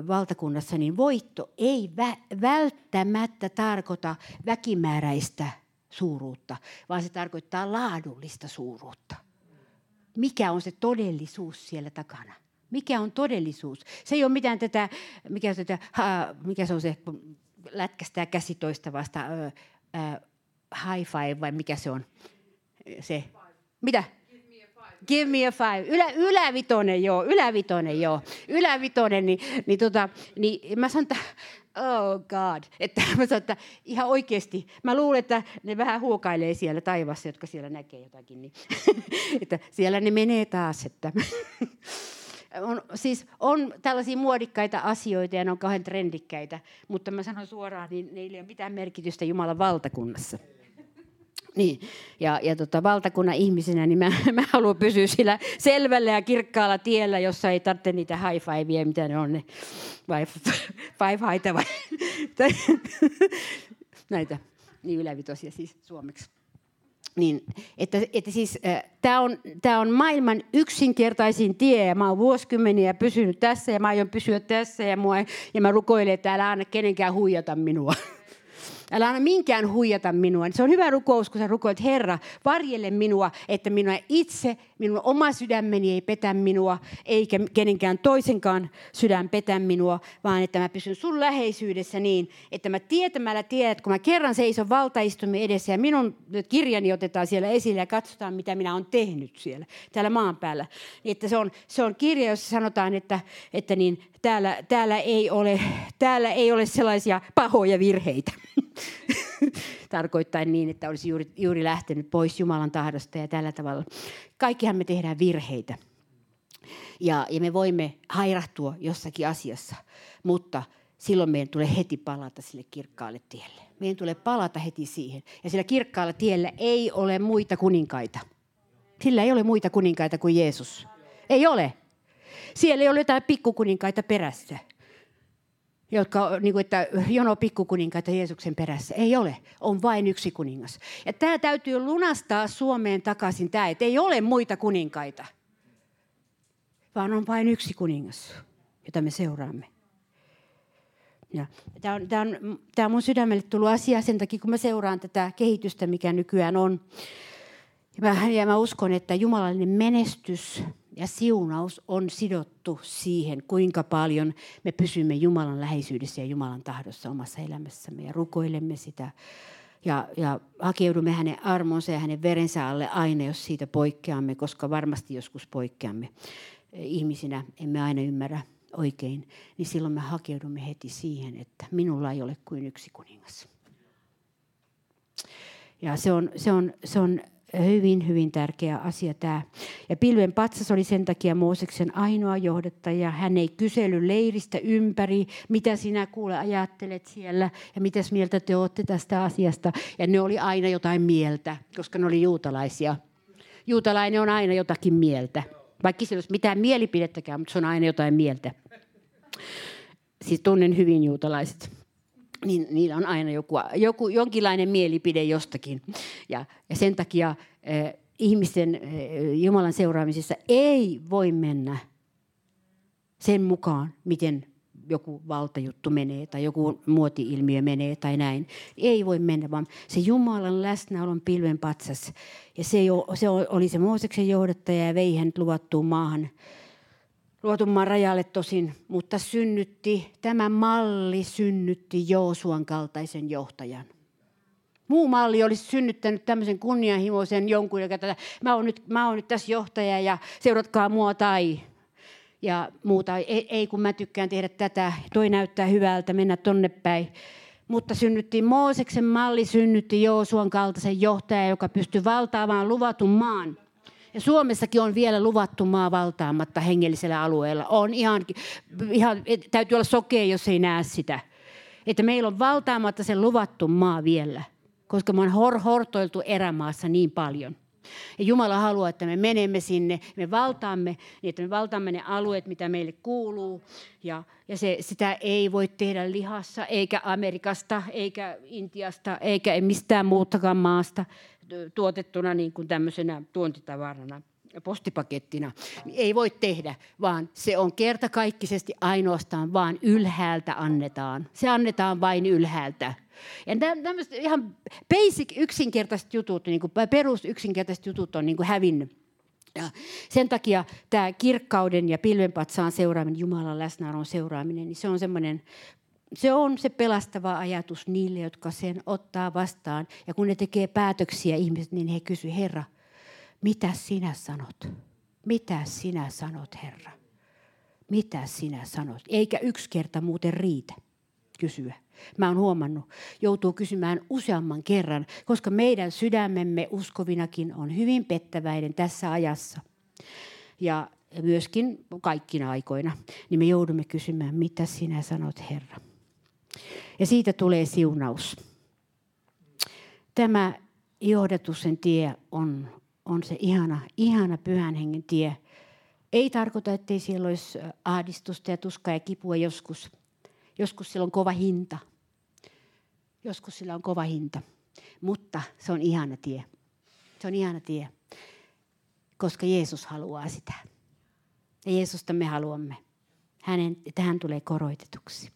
valtakunnassa, niin voitto ei vä- välttämättä tarkoita väkimääräistä suuruutta, vaan se tarkoittaa laadullista suuruutta. Mikä on se todellisuus siellä takana? Mikä on todellisuus? Se ei ole mitään tätä, mikä, tätä, ha, mikä se on se, lätkästää käsi toista vasta, äh, high five vai mikä se on? Se. Mitä? Give me a five. Ylä, ylävitonen, joo. Ylävitonen, joo. Ylävitonen, niin, niin, tota, niin mä sanon, että oh god. Että [LAUGHS] mä sanoin, että ihan oikeasti, mä luulen, että ne vähän huokailee siellä taivassa, jotka siellä näkee jotakin. Niin. [LAUGHS] että siellä ne menee taas. Että [LAUGHS] on, siis on tällaisia muodikkaita asioita ja ne on kauhean trendikkäitä, mutta mä sanon suoraan, niin niillä ei ole mitään merkitystä Jumalan valtakunnassa. Niin. Ja, ja tota, valtakunnan ihmisenä niin mä, [LAUGHS] mä haluan pysyä sillä selvällä ja kirkkaalla tiellä, jossa ei tarvitse niitä high fiveja, mitä ne on ne. Vai [LAUGHS] five haita vai [LAUGHS] näitä niin ylävitosia siis suomeksi. Niin, että, että siis, äh, tämä on, on maailman yksinkertaisin tie ja mä oon vuosikymmeniä pysynyt tässä ja mä aion pysyä tässä ja, mua, ja mä rukoilen, että älä anna kenenkään huijata minua. Älä anna minkään huijata minua. Se on hyvä rukous, kun sä rukoilet, Herra, varjelle minua, että minua itse, minun oma sydämeni ei petä minua, eikä kenenkään toisenkaan sydän petä minua, vaan että mä pysyn sun läheisyydessä niin, että mä tietämällä tiedät, kun mä kerran seison valtaistumme edessä ja minun kirjani otetaan siellä esille ja katsotaan, mitä minä olen tehnyt siellä, täällä maan päällä. Niin että se on, se on kirja, jossa sanotaan, että, että niin, täällä, täällä, ei ole, täällä ei ole sellaisia pahoja virheitä. [LAUGHS] Tarkoittain niin, että olisi juuri, juuri lähtenyt pois Jumalan tahdosta ja tällä tavalla. Kaikkihan me tehdään virheitä. Ja, ja me voimme hairahtua jossakin asiassa, mutta silloin meidän tulee heti palata sille kirkkaalle tielle. Meidän tulee palata heti siihen. Ja sillä kirkkaalla tiellä ei ole muita kuninkaita. Sillä ei ole muita kuninkaita kuin Jeesus. Ei ole. Siellä ei ole jotain pikkukuninkaita perässä jotka, niin kuin, että jono pikkukuninkaita Jeesuksen perässä. Ei ole, on vain yksi kuningas. Ja tämä täytyy lunastaa Suomeen takaisin, tämä, että ei ole muita kuninkaita, vaan on vain yksi kuningas, jota me seuraamme. Ja tämä, on, tämä, on, tämä on mun sydämelle tullut asia sen takia, kun mä seuraan tätä kehitystä, mikä nykyään on. Ja mä, ja mä uskon, että jumalallinen menestys ja siunaus on sidottu siihen, kuinka paljon me pysymme Jumalan läheisyydessä ja Jumalan tahdossa omassa elämässämme ja rukoilemme sitä. Ja, ja hakeudumme hänen armonsa ja hänen verensä alle aina, jos siitä poikkeamme, koska varmasti joskus poikkeamme ihmisinä, emme aina ymmärrä oikein, niin silloin me hakeudumme heti siihen, että minulla ei ole kuin yksi kuningas. Ja se on, se on, se on hyvin, hyvin tärkeä asia tämä. Ja pilven patsas oli sen takia Mooseksen ainoa johdattaja. Hän ei kysely leiristä ympäri, mitä sinä kuule ajattelet siellä ja mitäs mieltä te olette tästä asiasta. Ja ne oli aina jotain mieltä, koska ne oli juutalaisia. Juutalainen on aina jotakin mieltä. Vaikka se ei olisi mitään mielipidettäkään, mutta se on aina jotain mieltä. Siis tunnen hyvin juutalaiset niin niillä on aina joku, joku, jonkinlainen mielipide jostakin. Ja, ja sen takia äh, ihmisten äh, Jumalan seuraamisessa ei voi mennä sen mukaan, miten joku valtajuttu menee tai joku muoti-ilmiö menee tai näin. Ei voi mennä, vaan se Jumalan läsnäolon pilven patsas. Ja se, jo, se oli se Mooseksen johdattaja ja vei hänet luvattuun maahan luotumman rajalle tosin, mutta synnytti, tämä malli synnytti Joosuan kaltaisen johtajan. Muu malli olisi synnyttänyt tämmöisen kunnianhimoisen jonkun, joka tätä, mä oon nyt, mä oon nyt tässä johtaja ja seuratkaa mua tai ja muuta. Ei, ei kun mä tykkään tehdä tätä, toi näyttää hyvältä, mennä tonne päin. Mutta synnytti Mooseksen malli, synnytti Joosuan kaltaisen johtajan, joka pystyi valtaamaan luvatun maan. Ja Suomessakin on vielä luvattu maa valtaamatta hengellisellä alueella. On ihan, ihan, täytyy olla sokea, jos ei näe sitä. Että meillä on valtaamatta sen luvattu maa vielä, koska me on hor- hortoiltu erämaassa niin paljon. Ja Jumala haluaa, että me menemme sinne, me valtaamme, niin että me valtaamme ne alueet, mitä meille kuuluu. Ja, ja se, sitä ei voi tehdä lihassa, eikä Amerikasta, eikä Intiasta, eikä mistään muutakaan maasta tuotettuna niin kuin tämmöisenä tuontitavarana postipakettina, niin ei voi tehdä, vaan se on kertakaikkisesti ainoastaan vaan ylhäältä annetaan. Se annetaan vain ylhäältä. Ja tämmöiset ihan basic yksinkertaiset jutut, niin kuin perus yksinkertaiset jutut on niin kuin hävinnyt. Ja sen takia tämä kirkkauden ja pilvenpatsaan seuraaminen, Jumalan läsnäolon seuraaminen, niin se on semmoinen se on se pelastava ajatus niille, jotka sen ottaa vastaan. Ja kun ne tekee päätöksiä ihmiset, niin he kysyvät, Herra, mitä sinä sanot? Mitä sinä sanot, Herra? Mitä sinä sanot? Eikä yksi kerta muuten riitä. kysyä. Mä oon huomannut, joutuu kysymään useamman kerran, koska meidän sydämemme uskovinakin on hyvin pettäväinen tässä ajassa. Ja myöskin kaikkina aikoina, niin me joudumme kysymään, mitä sinä sanot Herra. Ja siitä tulee siunaus. Tämä johdatuksen tie on, on se ihana, ihana pyhän hengen tie. Ei tarkoita, ettei siellä olisi ahdistusta ja tuskaa ja kipua joskus. Joskus sillä on kova hinta. Joskus sillä on kova hinta. Mutta se on ihana tie. Se on ihana tie, koska Jeesus haluaa sitä. Ja Jeesusta me haluamme. Hänen, että hän tulee koroitetuksi.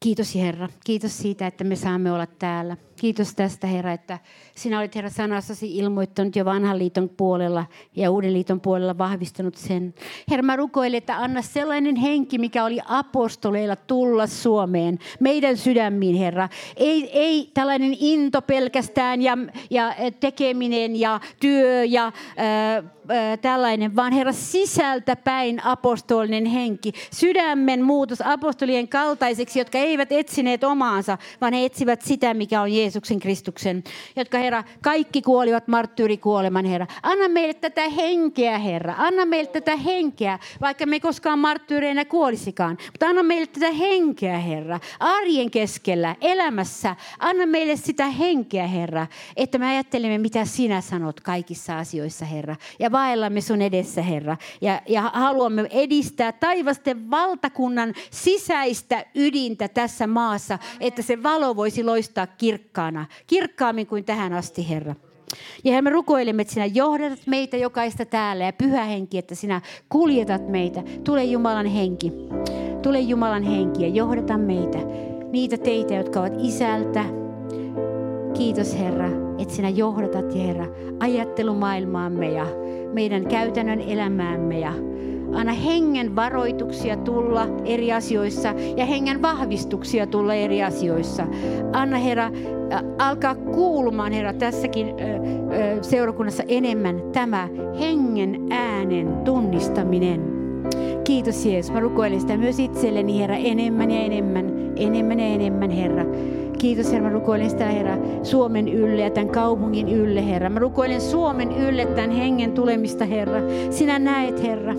Kiitos Herra. Kiitos siitä, että me saamme olla täällä. Kiitos tästä Herra, että sinä olet Herra sanassasi ilmoittanut jo vanhan liiton puolella ja uuden liiton puolella vahvistanut sen. Herra, mä rukoilen, että anna sellainen henki, mikä oli apostoleilla tulla Suomeen, meidän sydämiin Herra. Ei, ei tällainen into pelkästään ja, ja tekeminen ja työ ja äh, tällainen, vaan Herra sisältä päin apostolinen henki. Sydämen muutos apostolien kaltaiseksi, jotka eivät etsineet omaansa, vaan he etsivät sitä, mikä on Jeesuksen Kristuksen. Jotka Herra, kaikki kuolivat marttyyrikuoleman Herra. Anna meille tätä henkeä Herra. Anna meille tätä henkeä, vaikka me ei koskaan marttyyreinä kuolisikaan. Mutta anna meille tätä henkeä Herra. Arjen keskellä, elämässä. Anna meille sitä henkeä Herra, että me ajattelemme, mitä sinä sanot kaikissa asioissa Herra. Ja vaellamme sun edessä, Herra. Ja, ja haluamme edistää taivasten valtakunnan sisäistä ydintä tässä maassa, että se valo voisi loistaa kirkkaana, kirkkaammin kuin tähän asti, Herra. Ja me rukoilemme, että sinä johdatat meitä jokaista täällä ja pyhä henki, että sinä kuljetat meitä. Tule Jumalan henki. Tule Jumalan henki ja johdata meitä. Niitä teitä, jotka ovat isältä. Kiitos Herra, että sinä johdatat, Herra, ajattelumaailmaamme ja meidän käytännön elämäämme ja anna hengen varoituksia tulla eri asioissa ja hengen vahvistuksia tulla eri asioissa. Anna Herra, alkaa kuulumaan Herra tässäkin seurakunnassa enemmän tämä hengen äänen tunnistaminen. Kiitos Jeesus. Mä rukoilen sitä myös itselleni Herra enemmän ja enemmän, enemmän ja enemmän Herra. Kiitos Herra, mä rukoilen sitä Herra Suomen ylle ja tämän kaupungin ylle Herra. Mä rukoilen Suomen ylle tämän hengen tulemista Herra. Sinä näet Herra.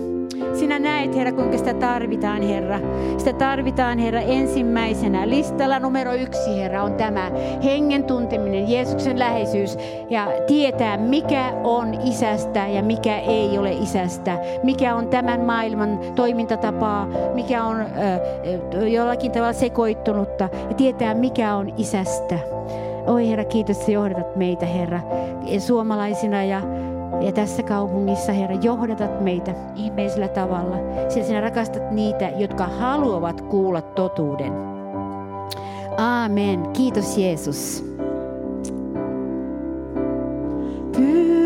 Sinä näet, Herra, kuinka sitä tarvitaan, Herra. Sitä tarvitaan, Herra, ensimmäisenä. Listalla numero yksi, Herra, on tämä hengen tunteminen, Jeesuksen läheisyys ja tietää, mikä on isästä ja mikä ei ole isästä. Mikä on tämän maailman toimintatapaa, mikä on ö, jollakin tavalla sekoittunutta ja tietää, mikä on isästä. Oi Herra, kiitos, että johdatat meitä, Herra, suomalaisina ja ja tässä kaupungissa, Herra, johdatat meitä ihmeisellä tavalla, sillä sinä rakastat niitä, jotka haluavat kuulla totuuden. Amen. Kiitos Jeesus. Ja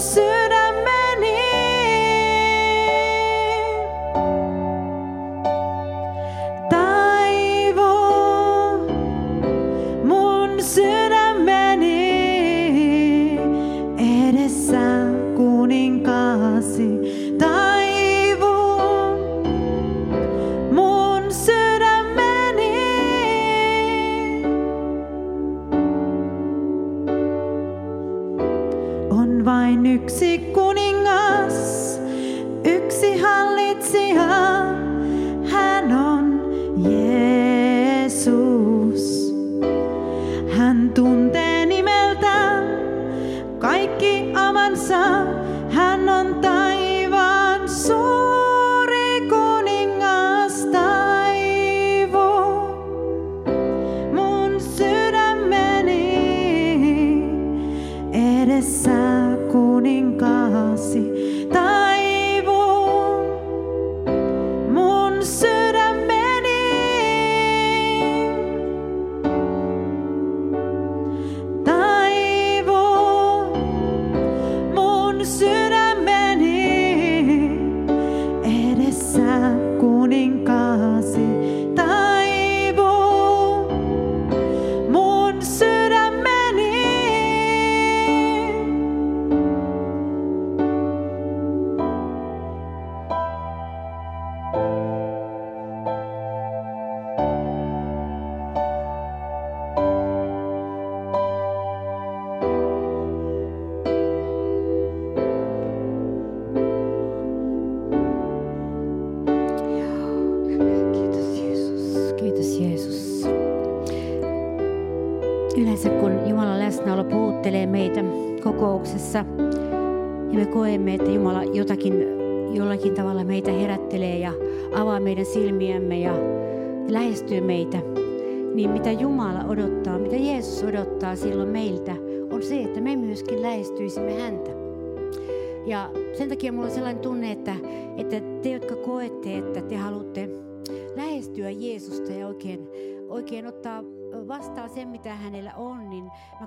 Mun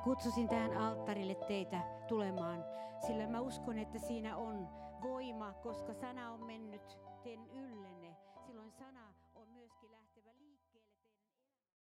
kutsusin tähän alttarille teitä tulemaan, sillä mä uskon, että siinä on voima, koska sana on mennyt. Teen